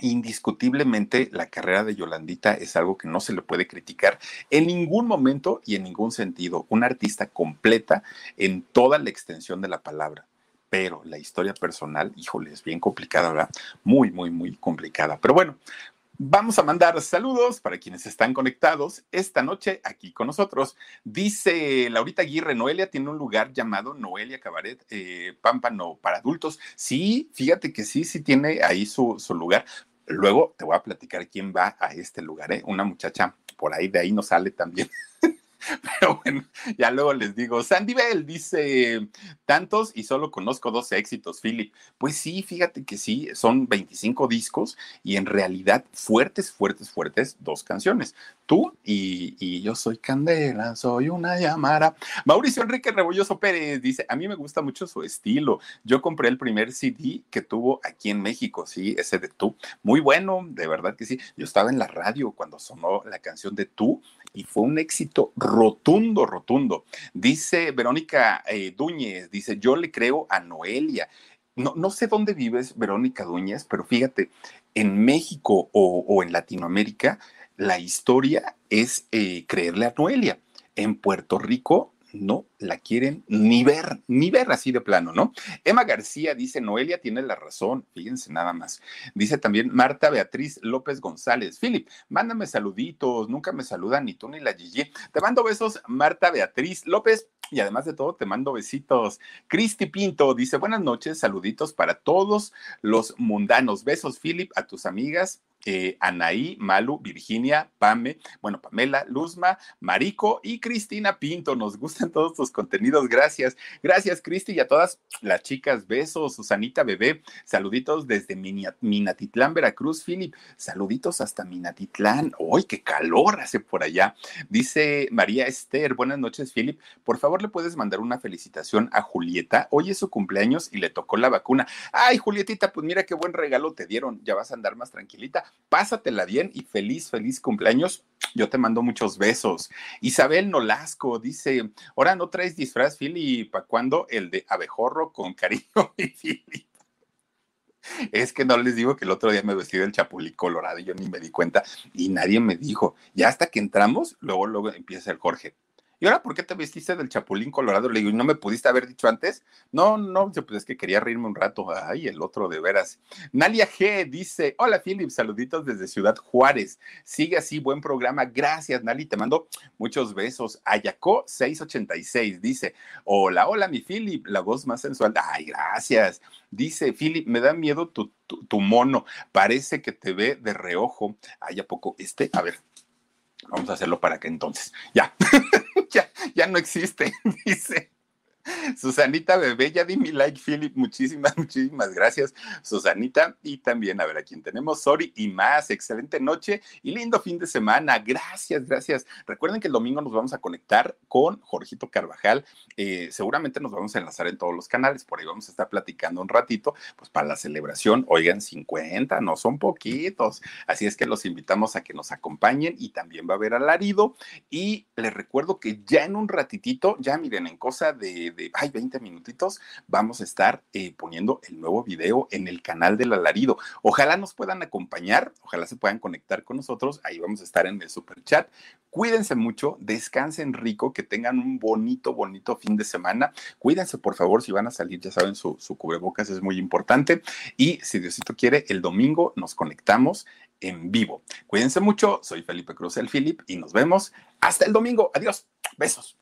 indiscutiblemente la carrera de Yolandita es algo que no se le puede criticar en ningún momento y en ningún sentido. Una artista completa en toda la extensión de la palabra. Pero la historia personal, híjole, es bien complicada, ¿verdad? Muy, muy, muy complicada. Pero bueno, Vamos a mandar saludos para quienes están conectados esta noche aquí con nosotros. Dice Laurita Aguirre, Noelia tiene un lugar llamado Noelia Cabaret eh, Pámpano para adultos. Sí, fíjate que sí, sí tiene ahí su, su lugar. Luego te voy a platicar quién va a este lugar, ¿eh? Una muchacha por ahí, de ahí no sale también. Pero bueno, ya luego les digo, Sandy Bell dice tantos y solo conozco dos éxitos, Philip. Pues sí, fíjate que sí, son 25 discos y en realidad fuertes, fuertes, fuertes, dos canciones. Tú y, y yo soy Candela, soy una llamara. Mauricio Enrique Rebolloso Pérez dice, a mí me gusta mucho su estilo. Yo compré el primer CD que tuvo aquí en México, sí, ese de tú. Muy bueno, de verdad que sí. Yo estaba en la radio cuando sonó la canción de tú y fue un éxito rotundo, rotundo. Dice Verónica eh, Dúñez, dice, yo le creo a Noelia. No, no sé dónde vives, Verónica Dúñez, pero fíjate, en México o, en Latinoamérica, la historia es eh, creerle a Noelia. En Puerto Rico no la quieren ni ver, ni ver así de plano, ¿no? Emma García dice, Noelia tiene la razón, fíjense nada más. Dice también Marta Beatriz López González, Philip, mándame saluditos, nunca me saludan ni tú ni la Gigi. Te mando besos, Marta Beatriz López. Y además de todo, te mando besitos. Cristi Pinto dice, buenas noches, saluditos para todos los mundanos. Besos, Philip, a tus amigas eh, Anaí, Malu, Virginia, Pame, bueno, Pamela, Luzma, Marico y Cristina Pinto. Nos gustan todos tus contenidos. Gracias. Gracias, Cristi, y a todas las chicas. Besos, Susanita Bebé. Saluditos desde Minatitlán, Veracruz, Philip. Saluditos hasta Minatitlán. ¡Uy, qué calor hace por allá! Dice María Esther. Buenas noches, Philip. Por favor, le puedes mandar una felicitación a Julieta. Hoy es su cumpleaños y le tocó la vacuna. Ay, Julietita, pues mira qué buen regalo te dieron. Ya vas a andar más tranquilita pásatela bien y feliz, feliz cumpleaños. Yo te mando muchos besos. Isabel Nolasco dice, ahora no traes disfraz, Philly, ¿para cuándo? El de abejorro con cariño. Es que no les digo que el otro día me vestí del chapulín colorado y yo ni me di cuenta y nadie me dijo. Ya hasta que entramos, luego, luego empieza el Jorge. ¿Y ahora por qué te vestiste del Chapulín Colorado? Le digo, ¿y no me pudiste haber dicho antes? No, no, pues es que quería reírme un rato. Ay, el otro de veras. Nalia G dice, hola Philip, saluditos desde Ciudad Juárez. Sigue así, buen programa. Gracias, Nali, te mando muchos besos. Ayacó 686 dice, hola, hola mi Philip, la voz más sensual. Ay, gracias. Dice, Philip, me da miedo tu, tu mono, parece que te ve de reojo. Ay, ¿a poco este? A ver, Vamos a hacerlo para que entonces. Ya, ya, ya no existe, dice. Susanita Bebé, ya di mi like, Philip. Muchísimas, muchísimas gracias, Susanita. Y también, a ver, a quién tenemos, Sori y más. Excelente noche y lindo fin de semana. Gracias, gracias. Recuerden que el domingo nos vamos a conectar con Jorgito Carvajal. Eh, seguramente nos vamos a enlazar en todos los canales. Por ahí vamos a estar platicando un ratito, pues para la celebración. Oigan, 50, no son poquitos. Así es que los invitamos a que nos acompañen y también va a haber alarido. Y les recuerdo que ya en un ratitito, ya miren, en cosa de de, ay, 20 minutitos, vamos a estar eh, poniendo el nuevo video en el canal del alarido. Ojalá nos puedan acompañar, ojalá se puedan conectar con nosotros, ahí vamos a estar en el super chat. Cuídense mucho, descansen rico, que tengan un bonito, bonito fin de semana. Cuídense, por favor, si van a salir, ya saben, su, su cubrebocas es muy importante. Y si Diosito quiere, el domingo nos conectamos en vivo. Cuídense mucho, soy Felipe Cruz, el Philip, y nos vemos hasta el domingo. Adiós, besos.